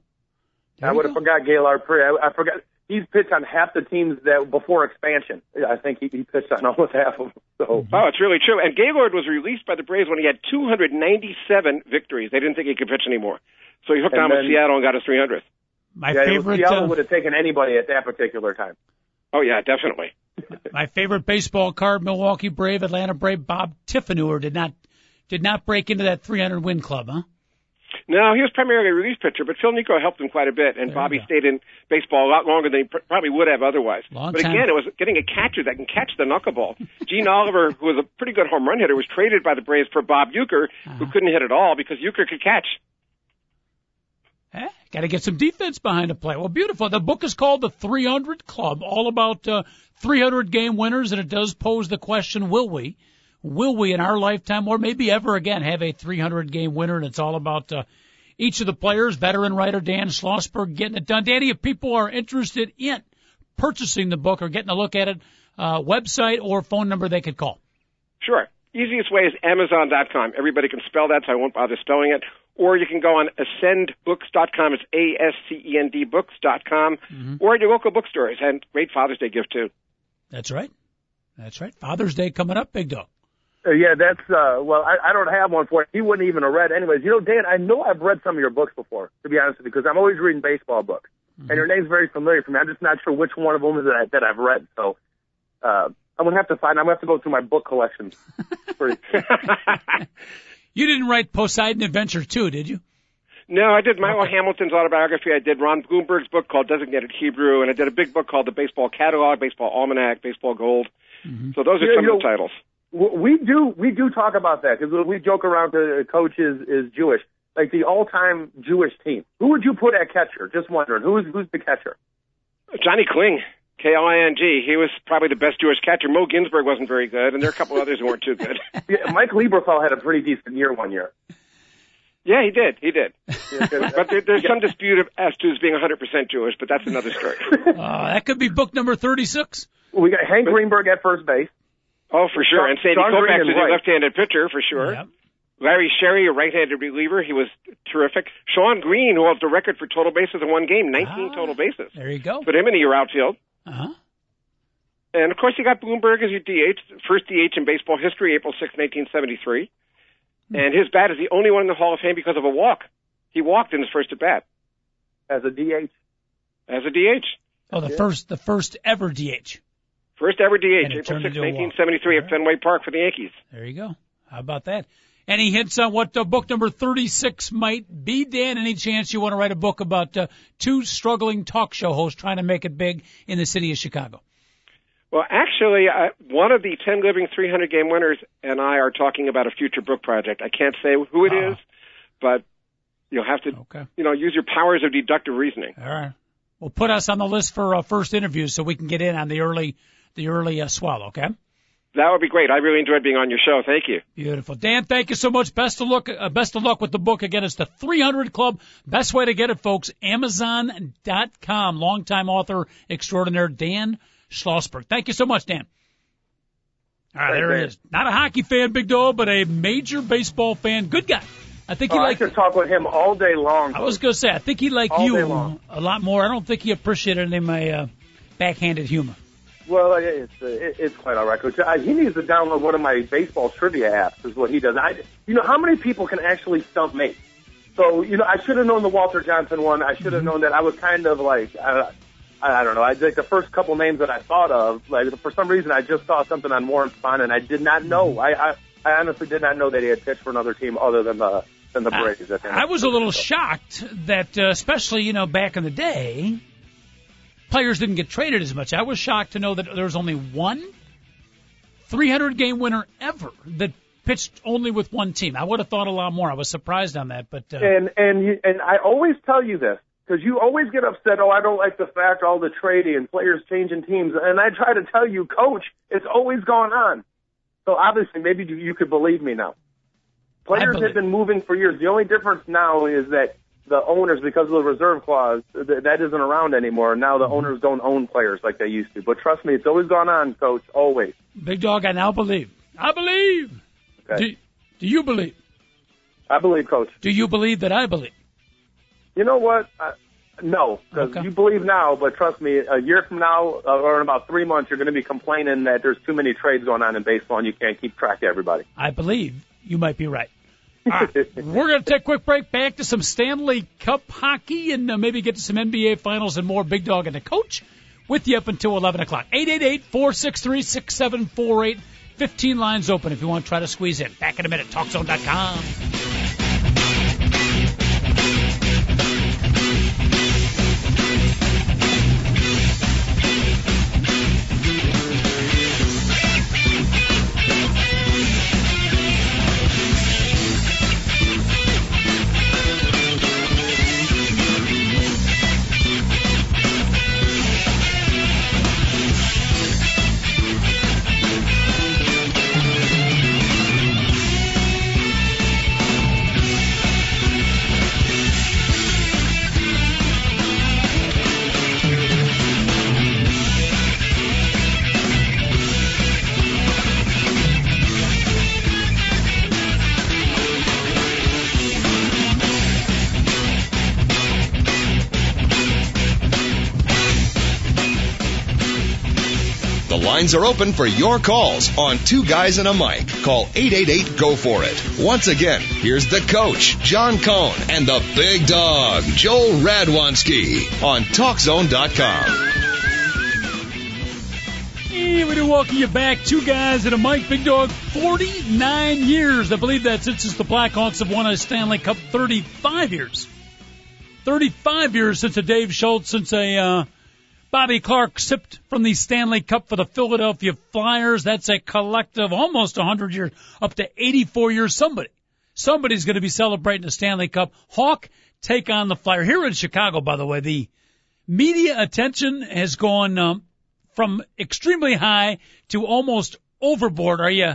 There I you would have forgot Gaylord Perry. I, I forgot he's pitched on half the teams that before expansion. I think he, he pitched on almost half of them. So Oh, it's really true. And Gaylord was released by the Braves when he had 297 victories. They didn't think he could pitch anymore. So he hooked And on with Seattle and got his 300th. My yeah, favorite, Seattle uh, would have taken anybody at that particular time. Oh, yeah, definitely. my favorite baseball card, Milwaukee Brave, Atlanta Brave, Bob Tiefenauer did not did not break into that 300 win club, huh? No, he was primarily a relief pitcher, but Phil Niekro helped him quite a bit, and There Bobby stayed in baseball a lot longer than he pr- probably would have otherwise. Long but time. again, it was getting a catcher that can catch the knuckleball. Gene Oliver, who was a pretty good home run hitter, was traded by the Braves for Bob Uecker, who Uh-huh. couldn't hit at all because Uecker could catch. Eh, Got to get some defense behind the play. Well, beautiful. The book is called The 300 Club, all about uh, 300 game winners, and it does pose the question: Will we, will we in our lifetime, or maybe ever again, have a 300 game winner? And it's all about uh, each of the players. Veteran writer Dan Schlossberg getting it done. Danny, if people are interested in purchasing the book or getting a look at it, uh, website or phone number they could call. Sure. Easiest way is Amazon.com. Everybody can spell that, so I won't bother spelling it. Or you can go on ascendbooks.com. It's A-S-C-E-N-D books.com. Or at your local bookstores. And great Father's Day gift, too. That's right. That's right. Father's Day coming up, big dog. Uh, yeah, that's uh well, I, I don't have one for it. He wouldn't even have read anyways. You know, Dan, I know I've read some of your books before, to be honest with you, because I'm always reading baseball books, and your name's very familiar for me. I'm just not sure which one of them that I, that I've read. So, uh, I'm gonna have to find. I'm gonna have to go through my book collections. For, You didn't write Poseidon Adventure 2, did you? No, I did Milo Hamilton's autobiography. I did Ron Blomberg's book called Designated Hebrew, and I did a big book called The Baseball Catalog, Baseball Almanac, Baseball Gold. Mm-hmm. So those are Yeah, some you of the titles. we do we do talk about that because we joke around. The uh, coach is is Jewish, like the all-time Jewish team. Who would you put at catcher? Just wondering who's who's the catcher. Johnny Kling, K-L-I-N-G. He was probably the best Jewish catcher. Mo Ginsberg wasn't very good, and there are a couple others who weren't too good. Yeah, Mike Lieberthal had a pretty decent year one year. Yeah, he did. He did. But there, there's some dispute of- as to his being 100% Jewish, but that's another story. Uh, that could be book number 36. we got Hank Greenberg at first base. Oh, for sure. And Sandy Sean Koufax is is a right. left-handed pitcher, for sure. Yep. Larry Sherry, a right-handed reliever, he was terrific. Shawn Green, who holds the record for total bases in one game, 19 Ah. total bases. There you go. Put him in your outfield. Uh-huh. And of course, you got Blomberg as your DH, first DH in baseball history, April 6, 1973. And his bat is the only one in the Hall of Fame because of a walk. He walked in his first at bat as a DH. as a DH. Oh, the first, the first ever DH. First ever DH, April 6, turned into a walk. 1973 at Fenway Park for the Yankees. There you go. How about that? Any hints on what uh, book number 36 might be, Dan? Any chance you want to write a book about uh, two struggling talk show hosts trying to make it big in the city of Chicago? Well, actually, I, one of the 10 living 300 game winners and I are talking about a future book project. I can't say who it is, Ah. but you'll have to, Okay. you know, use your powers of deductive reasoning. All right. Well, put us on the list for uh, first interviews so we can get in on the early, the early uh, swell. Okay. That would be great. I really enjoyed being on your show. Thank you. Beautiful. Dan, thank you so much. Best of luck, uh, best of luck with the book. Again, it's the 300 Club. Best way to get it, folks, Amazon.com. Longtime author extraordinaire, Dan Schlossberg. Thank you so much, Dan. All right, there it is. Not a hockey fan, Big Dog, but a major baseball fan. Good guy. I think he Oh, I liked, could talk with him all day long. I was going to say, I think he liked All you a lot more. I don't think he appreciated any of my uh, backhanded humor. Well, it's uh, it's quite all right, Coach. I, he needs to download one of my baseball trivia apps. Is what he does. I, you know, how many people can actually stump me? So, you know, I should have known the Walter Johnson one. I should have known that. I was kind of like, uh, I, I don't know. I like the first couple names that I thought of. Like for some reason, I just saw something on Warren Spahn, and I did not know. I, I, I honestly did not know that he had pitched for another team other than the than the Braves. end I was a little shocked that, uh, especially you know back in the day, players didn't get traded as much. I was shocked to know that there was only one 300 game winner ever that pitched only with one team. I would have thought a lot more. I was surprised on that, but uh, And and you, and I always tell you this because you always get upset. Oh, I don't like the fact all the trading and players changing teams. And I try to tell you, Coach, it's always going on. So obviously, maybe you, you could believe me now. Players have been moving for years. The only difference now is that the owners, because of the reserve clause, th- that isn't around anymore. Now the Mm-hmm. owners don't own players like they used to. But trust me, it's always gone on, Coach. Always. Big Dog, I now believe. I believe. Okay. Do, do you believe? I believe, Coach. Do you believe that I believe? You know what? I, No, because Okay. you believe now, but trust me, a year from now, uh, or in about three months, you're going to be complaining that there's too many trades going on in baseball and you can't keep track of everybody. I believe you might be right. Right. We're going to take a quick break. Back to some Stanley Cup hockey and uh, maybe get to some NBA finals and more. Big Dog and the coach with you up until 11 o'clock. 888-463-6748. 15 lines open if you want to try to squeeze in. Back in a minute. TalkZone.com. lines are open for your calls on Two Guys and a Mic. Call 888 Go For It. Once again, here's the coach, John Cohn, and the big dog, Joel Radwanski on TalkZone.com. Hey, we do welcome you back. Two guys and a Mic Big Dog. 49 years. I believe that since the Blackhawks have won a Stanley Cup. 35 years. 35 years since a Dave Schultz, since a uh, Bobby Clarke sipped from the Stanley Cup for the Philadelphia Flyers. That's a collective almost 100 years, up to 84 years. Somebody, somebody's going to be celebrating the Stanley Cup. Hawk take on the Flyer here in Chicago. By the way, the media attention has gone um, from extremely high to almost overboard. Are you?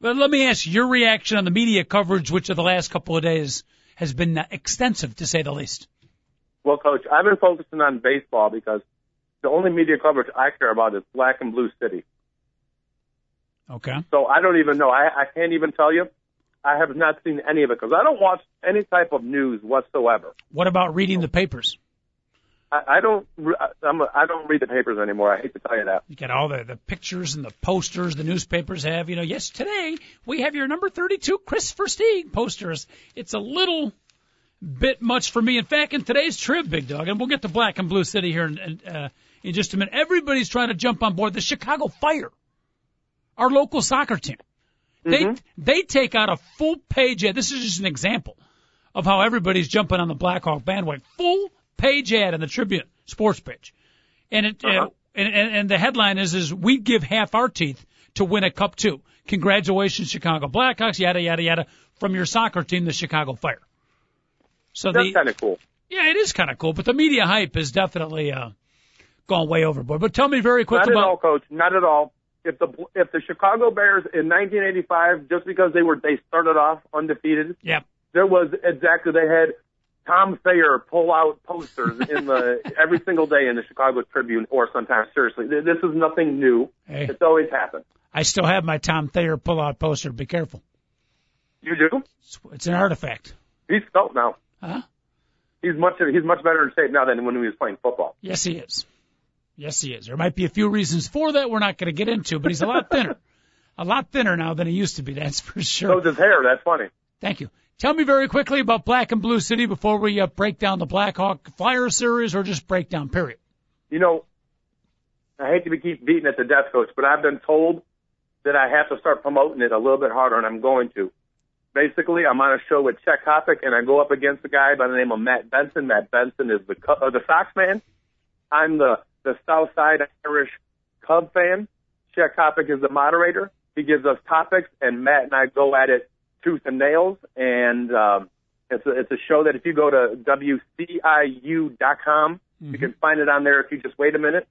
But let me ask your reaction on the media coverage, which of the last couple of days has been extensive to say the least. Well, coach, I've been focusing on baseball because the only media coverage I care about is Black and Blue City. Okay. So I don't even know. I, I can't even tell you. I have not seen any of it because I don't watch any type of news whatsoever. What about reading the papers? I, I don't. I'm a, I don't read the papers anymore. I hate to tell you that. You got all the, the pictures and the posters the newspapers have. You know, yes, today we have your number 32 Kris Versteeg posters. It's a little bit much for me. In fact, in today's trib, Big Dog, and we'll get to Black and Blue City here in, in, uh, in just a minute. Everybody's trying to jump on board. The Chicago Fire, our local soccer team, they they take out a full page ad. This is just an example of how everybody's jumping on the Blackhawk bandwagon. Full page ad in the Tribune sports page, and it uh, and, and and the headline is is we give half our teeth to win a cup too. Congratulations, Chicago Blackhawks. Yada yada yada from your soccer team, the Chicago Fire. So That's kind of cool. yeah, it is kind of cool, but the media hype is definitely uh, gone way overboard. But tell me very quickly. Not at all, coach. Not at all. If the if the Chicago Bears in 1985, just because they were they started off undefeated, yeah. there was exactly they had Tom Thayer pull out posters in the every single day in the Chicago Tribune or sometimes seriously. This is nothing new. Hey. It's always happened. I still have my Tom Thayer pull-out poster. Be careful. You do? It's, it's an artifact. He's felt now. Huh? He's much he's much better in shape now than when he was playing football. Yes, he is. Yes, he is. There might be a few reasons for that we're not going to get into, but he's a lot thinner. a lot thinner now than he used to be. That's for sure. So is his hair. That's funny. Thank you. Tell me very quickly about Black and Blue City before we uh, break down the Blackhawk Flyer series or just break down, period. You know, I hate to be keep beating at the death coach, but I've been told that I have to start promoting it a little bit harder, and I'm going to. Basically, I'm on a show with Chet Coppock, and I go up against a guy by the name of Matt Benson. Matt Benson is the uh, the Sox man. I'm the the Southside Irish Cub fan. Chet Coppock is the moderator. He gives us topics, and Matt and I go at it tooth and nails. And um, it's a, it's a show that if you go to wciu.com, you can find it on there. If you just wait a minute,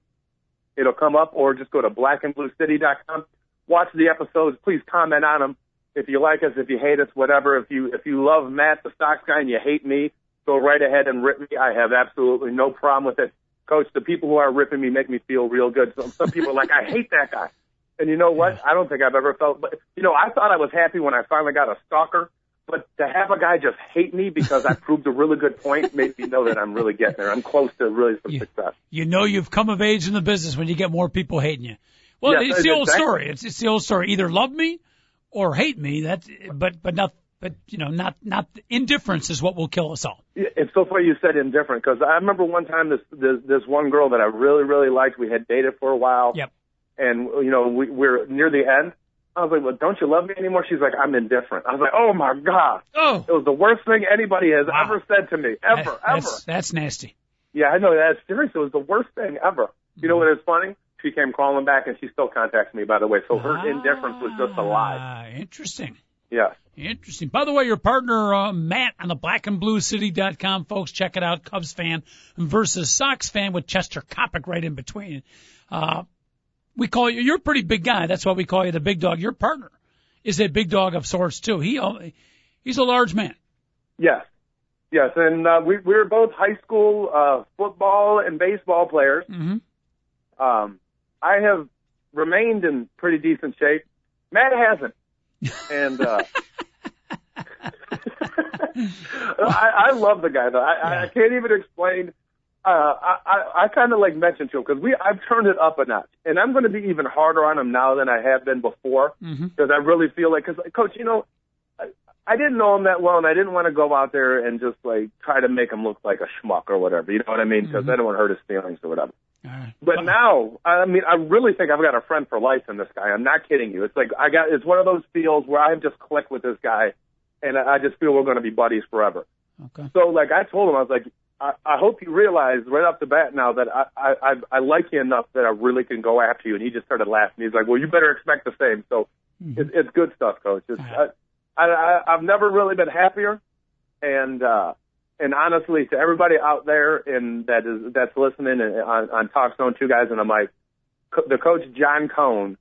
it'll come up, or just go to blackandbluecity.com. Watch the episodes. Please comment on them. If you like us, if you hate us, whatever. If you if you love Matt, the Sox guy, and you hate me, go right ahead and rip me. I have absolutely no problem with it. Coach, the people who are ripping me make me feel real good. Some, some people are like, I hate that guy. And you know what? I don't think I've ever felt, but you know, I thought I was happy when I finally got a stalker But to have a guy just hate me because I proved a really good point made me know that I'm really getting there. I'm close to really some You- success. You know you've come of age in the business when you get more people hating you. Well, Yes, it's the old exactly. story. It's, it's the old story. Either love me or hate me. That, but but not, but you know, not not indifference is what will kill us all. It's so funny you said indifferent because I remember one time this, this this one girl that I really really liked. We had dated for a while. Yep. And you know we we're near the end. I was like, well, don't you love me anymore? She's like, I'm indifferent. I was like, oh my god, Oh, it was the worst thing anybody has Wow. ever said to me ever that- ever. that's that's nasty. Yeah, I know that's serious. It was the worst thing ever. You know what is funny? She came crawling back and she still contacts me. By the way, so her indifference was just a lie. Ah, interesting. Yeah. Interesting. By the way, your partner, uh, Matt on the blackandbluecity.com, folks, check it out. Cubs fan versus Sox fan with Chester Coppock right in between. Uh, we call you, you're a pretty big guy. That's why we call you the big dog. Your partner is a big dog of sorts too. He, he's a large man. Yes. Yes, and uh, we we were both high school uh, football and baseball players. hmm Um, I have remained in pretty decent shape. Matt hasn't, and uh, I, I love the guy though. I, I, I can't even explain. Uh, I, I, I kind of like mentioned to him because we I've turned it up a notch, and I'm going to be even harder on him now than I have been before because I really feel like because coach, you know, I, I didn't know him that well, and I didn't want to go out there and just like try to make him look like a schmuck or whatever. You know what I mean? Because I don't want to hurt his feelings or whatever. Right. But now, I mean, I really think I've got a friend for life in this guy. I'm not kidding you. It's like I got. It's one of those feels where I just click with this guy, and I just feel we're going to be buddies forever. Okay. So, like, I told him, I was like, I, I hope you realize right off the bat now that I, I I I like you enough that I really can go after you. And he just started laughing. He's like, Well, you better expect the same. So, it's, it's good stuff, coach. It's, I, I, I I've never really been happier, and uh, and honestly, to everybody out there and that is that's listening and on, on Talk Zone, two guys and mic, co- the coach John Cohn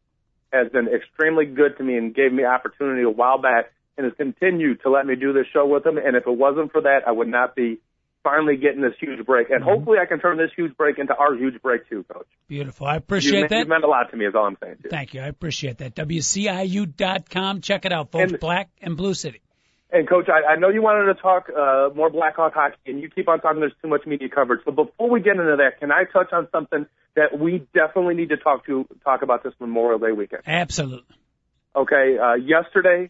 has been extremely good to me and gave me opportunity a while back and has continued to let me do this show with him. And if it wasn't for that, I would not be finally getting this huge break. And mm-hmm. hopefully, I can turn this huge break into our huge break too, coach. Beautiful. I appreciate me- that. you meant a lot to me, is all I'm saying. Too. Thank you. I appreciate that. WCIU.com. Check it out, folks. And- Black and Blue City. And coach, I, I know you wanted to talk uh, more Blackhawk hockey, and you keep on talking. There's too much media coverage. But before we get into that, can I touch on something that we definitely need to talk to talk about this Memorial Day weekend? Absolutely. Okay, uh, yesterday,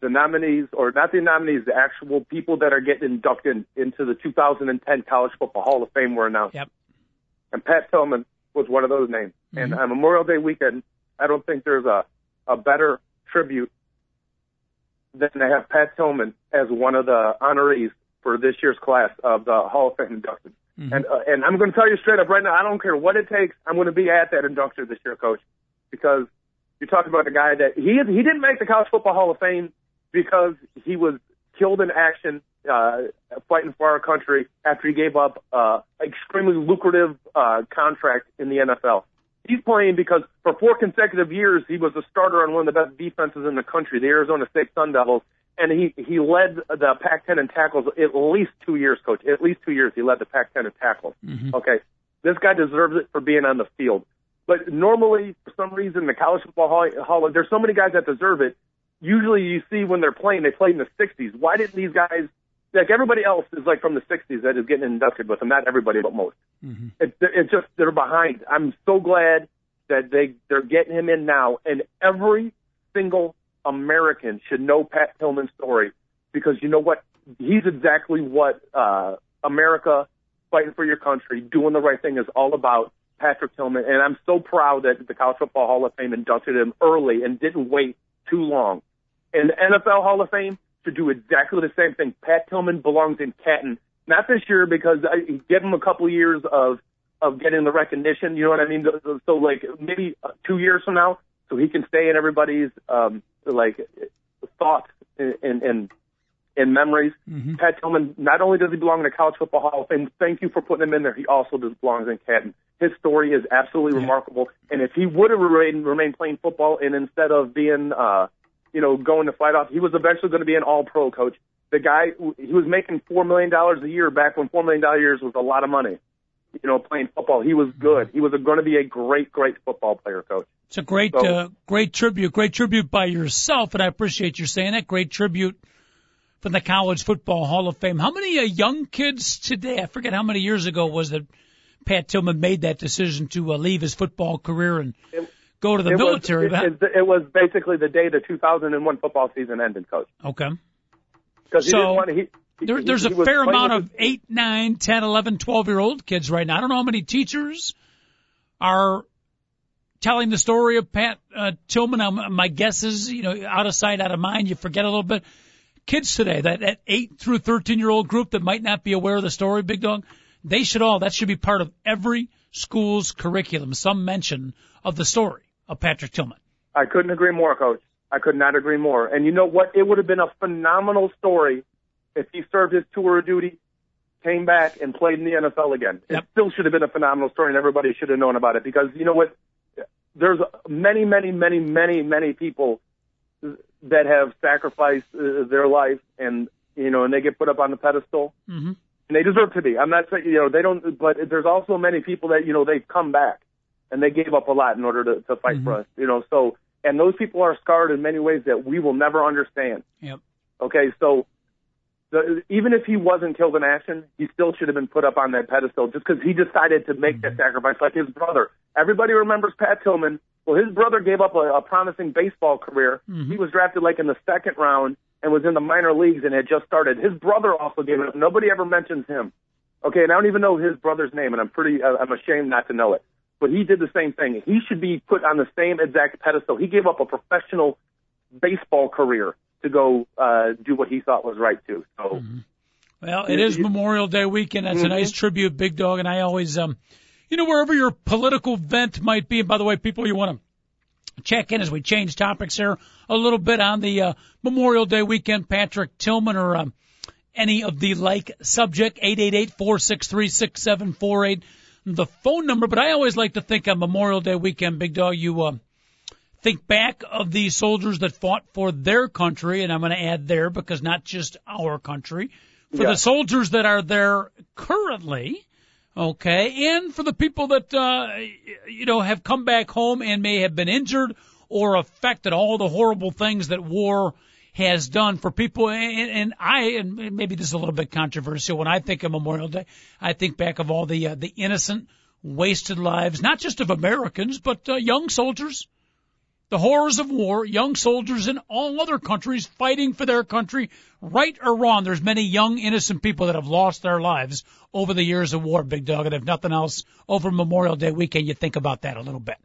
the nominees, or not the nominees, the actual people that are getting inducted into the 2010 College Football Hall of Fame were announced. Yep. And Pat Tillman was one of those names. And on Memorial Day weekend, I don't think there's a, a better tribute than to have Pat Tillman as one of the honorees for this year's class of the Hall of Fame inducted. And uh, and I'm going to tell you straight up right now, I don't care what it takes. I'm going to be at that induction this year, Coach, because you're talking about a guy that he he didn't make the College Football Hall of Fame because he was killed in action uh, fighting for our country after he gave up uh, extremely lucrative uh, contract in the NFL. He's playing because for four consecutive years he was a starter on one of the best defenses in the country, the Arizona State Sun Devils, and he he led the Pac-10 in tackles at least two years, coach. At least two years he led the Pac-10 in tackles. Mm-hmm. Okay, this guy deserves it for being on the field. But normally, for some reason, the college football hall, hall there's so many guys that deserve it. Usually, you see when they're playing, they played in the '60s. Why didn't these guys? Like everybody else is like from the '60s that is getting inducted with them. Not everybody, but most. It, it's just they're behind. I'm so glad that they they're getting him in now, and every single American should know Pat Tillman's story because you know what? He's exactly what uh, America fighting for your country, doing the right thing is all about. Patrick Tillman, and I'm so proud that the College Football Hall of Fame inducted him early and didn't wait too long. And the NFL Hall of Fame should do exactly the same thing. Pat Tillman belongs in Canton, not this year because I give him a couple years of of getting the recognition. You know what I mean? So, so like maybe uh, two years from now, so he can stay in everybody's um, like thoughts and and and, memories. Pat Tillman not only does he belong in the College Football Hall of Fame, thank you for putting him in there. He also does belongs in Canton. His story is absolutely remarkable, and if he would have remained, remained playing football and instead of being uh, you know going to fight off, he was eventually going to be an All Pro coach. The guy he was making four million dollars a year back when four million dollars years was a lot of money. You know, playing football, he was good. He was going to be a great, great football player, coach. It's a great, So- uh, great tribute, great tribute by yourself, and I appreciate you saying that. Great tribute from the College Football Hall of Fame. How many uh, young kids today? I forget how many years ago was that Pat Tillman made that decision to uh, leave his football career and go to the it military. Was, it, it, was basically the day the 2001 football season ended, coach. okay. Because So, want to. He, he- There, there's he a fair amount of his- 8, 9, 10, 11, 12 year old kids right now. I don't know how many teachers are telling the story of Pat uh, Tillman. Um, my guess is, you know, out of sight, out of mind. You forget a little bit. Kids today, that, that 8 through 13 year old group that might not be aware of the story, Big Dog, they should all, that should be part of every school's curriculum, some mention of the story of Patrick Tillman. I couldn't agree more, coach. I could not agree more. And you know what? It would have been a phenomenal story if he served his tour of duty, came back, and played in the NFL again. Yep. It still should have been a phenomenal story, and everybody should have known about it because you know what? There's many, many, many, many, many people that have sacrificed uh, their life, and you know, and they get put up on the pedestal, Mhm. and they deserve to be. I'm not saying you know they don't, but there's also many people that you know they've come back and they gave up a lot in order to, to fight Mm-hmm. for us. You know, so and those people are scarred in many ways that we will never understand. Yep. Okay, so the, even if he wasn't killed in action, he still should have been put up on that pedestal just because he decided to make that sacrifice, like his brother. Everybody remembers Pat Tillman. Well, his brother gave up a, a promising baseball career. He was drafted like in the second round and was in the minor leagues and had just started. His brother also gave it up. Nobody ever mentions him. Okay, and I don't even know his brother's name, and I'm pretty, uh, I'm ashamed not to know it. But he did the same thing. He should be put on the same exact pedestal. He gave up a professional baseball career to go uh, do what he thought was right too. So Well, it is Memorial Day weekend. That's a nice tribute, Big Dog. And I always, um, you know, wherever your political vent might be. And by the way, people, you want to check in as we change topics here a little bit on the uh, Memorial Day weekend. Patrick Tillman or um, any of the like subject eight eight eight four six three six seven four eight. The phone number, but I always like to think on Memorial Day weekend, Big Dog, you uh, think back of the soldiers that fought for their country, and I'm going to add there because not just our country, for Yeah. the soldiers that are there currently, okay, and for the people that uh, you know have come back home and may have been injured or affected all the horrible things that war has done for people. And, and I, and maybe this is a little bit controversial. When I think of Memorial Day, I think back of all the uh, the innocent, wasted lives, not just of Americans, but uh, young soldiers the horrors of war, young soldiers in all other countries fighting for their country, right or wrong. There's many young, innocent people that have lost their lives over the years of war, Big Dog. And if nothing else, over Memorial Day weekend, you think about that a little bit.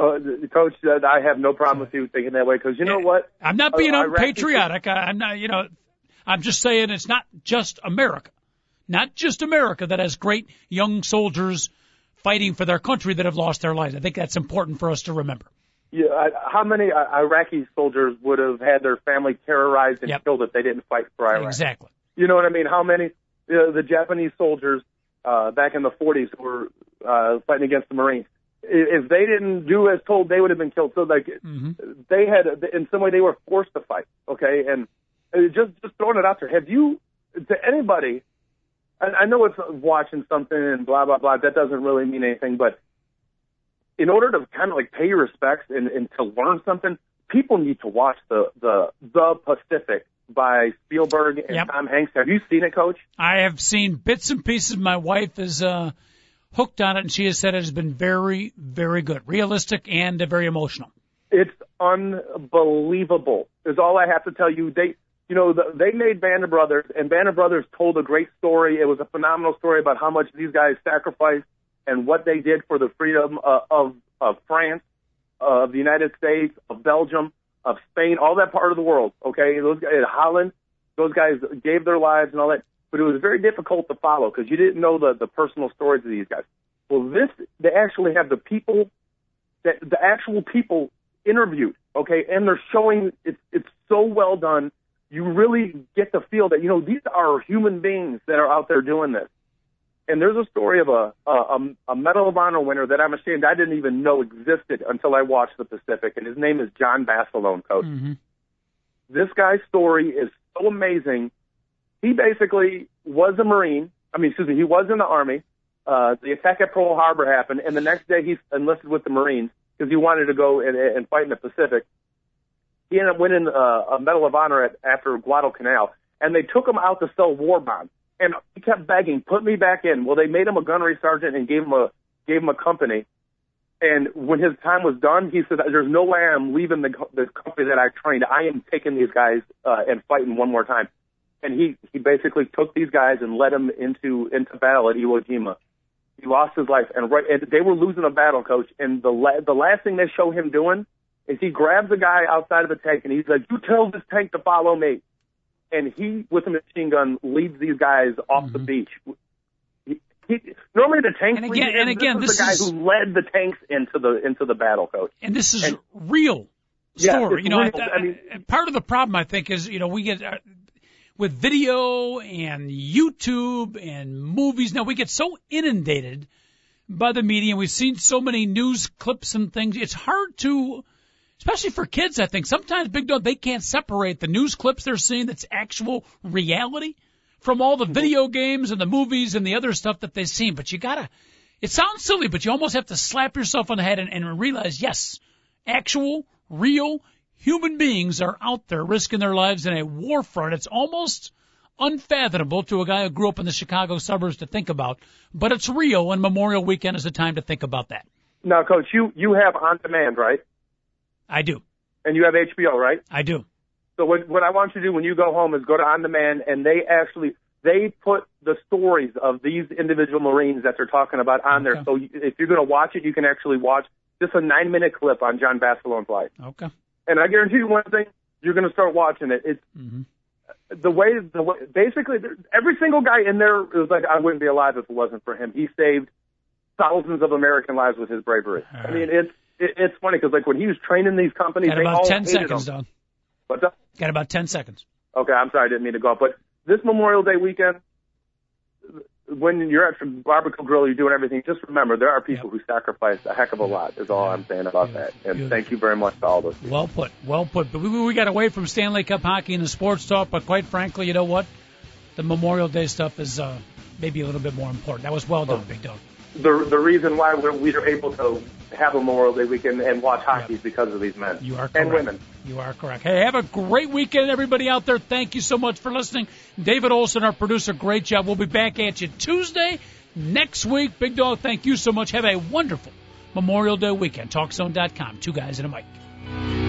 Uh, Coach, uh, I have no problem with you thinking that way because you know what? I'm not being Uh, unpatriotic. I, I'm not, you know, I'm just saying it's not just America, not just America that has great young soldiers fighting for their country that have lost their lives. I think that's important for us to remember. Yeah, how many uh, Iraqi soldiers would have had their family terrorized and Yep. killed if they didn't fight for Iraq? Exactly. You know what I mean? How many uh, the Japanese soldiers uh, back in the 40s who were uh, fighting against the Marines? If they didn't do as told, they would have been killed. So like Mm-hmm. they had, in some way, they were forced to fight. Okay, and uh, just just throwing it out there. Have you to anybody? I, I know it's watching something and blah blah blah. That doesn't really mean anything, but in order to kind of like pay your respects and, and to learn something, people need to watch the the the Pacific by Spielberg and Yep. Tom Hanks. Have you seen it, Coach? I have seen bits and pieces. My wife is uh, hooked on it, and she has said it has been very, very good, realistic, and uh, very emotional. It's unbelievable. Is all I have to tell you. They, you know, the, they made Band of Brothers, and Band of Brothers told a great story. It was a phenomenal story about how much these guys sacrificed and what they did for the freedom uh, of of France, of the United States, of Belgium, of Spain, all that part of the world. Okay, those guys, in Holland, those guys gave their lives and all that. But it was very difficult to follow because you didn't know the the personal stories of these guys. Well, this they actually have the people that the actual people interviewed, okay, and they're showing it's it's so well done. You really get the feel that you know these are human beings that are out there doing this. And there's a story of a a, a Medal of Honor winner that I'm ashamed I didn't even know existed until I watched the Pacific, and his name is John Basilone, coach. Mm-hmm. This guy's story is so amazing. He basically was a Marine. I mean, excuse me, he was in the Army. Uh, the attack at Pearl Harbor happened, and the next day he enlisted with the Marines because he wanted to go and, and fight in the Pacific. He ended up winning uh, a Medal of Honor at, after Guadalcanal. and they took him out to sell war bonds. And he kept begging, "Put me back in." Well, they made him a gunnery sergeant and gave him a gave him a company. And when his time was done, he said, "There's no way I'm leaving the the company that I trained. I am taking these guys uh, and fighting one more time." And he he basically took these guys and led them into into battle at Iwo Jima. He lost his life, and right and they were losing a battle, coach. And the la- the last thing they show him doing is he grabs a guy outside of a tank and he's like, "You tell this tank to follow me." And he, with a machine gun, leads these guys off mm-hmm. the beach. He, he, normally the tanks. And again, and again, this, this is the guy who led the tanks into the into the battle, coach. And this is and, real story. Yeah, you know, real. I, I, mean, part of the problem I think is you know we get. With video and YouTube and movies. Now we get so inundated by the media and we've seen so many news clips and things. It's hard to especially for kids, I think sometimes Big Dog they can't separate the news clips they're seeing that's actual reality from all the mm-hmm. video games and the movies and the other stuff that they've seen. But you gotta, it sounds silly, but you almost have to slap yourself on the head and, and realize, yes, actual, real human beings are out there risking their lives in a war front. It's almost unfathomable to a guy who grew up in the Chicago suburbs to think about, but it's real, and Memorial Weekend is a time to think about that. Now, Coach, you you have on demand, right? I do. And you have HBO, right? I do. So what what I want you to do when you go home is go to on demand, and they actually they put the stories of these individual Marines that they're talking about on okay. there. So if you're going to watch it, you can actually watch just a nine minute clip on John Basilone's life. Okay. And I guarantee you one thing: you're going to start watching it. It's mm-hmm. the way the way basically every single guy in there was like, I wouldn't be alive if it wasn't for him. He saved thousands of American lives with his bravery. Right. I mean, it's it, it's funny because like when he was training these companies, Got they about all ten seconds, him. Don. What's up? Got about ten seconds. Okay, I'm sorry, I didn't mean to go off. But this Memorial Day weekend, when you're at the barbecue grill, you're doing everything. Just remember, there are people yep. who sacrifice a heck of a lot. Is all I'm saying about that. And Beautiful. thank you very much to all those. People. Well put, well put. But we, we got away from Stanley Cup hockey and the sports talk. But quite frankly, you know what? The Memorial Day stuff is uh, maybe a little bit more important. That was well done, oh. Big Dog the the reason why we're, we are able to have a Memorial Day weekend and watch hockey is because of these men. You are correct. And women. You are correct. Hey, have a great weekend, everybody out there. Thank you so much for listening. David Olson, our producer, great job. We'll be back at you Tuesday next week. Big Dog, thank you so much. Have a wonderful Memorial Day weekend. TalkZone.com. Two guys and a mic.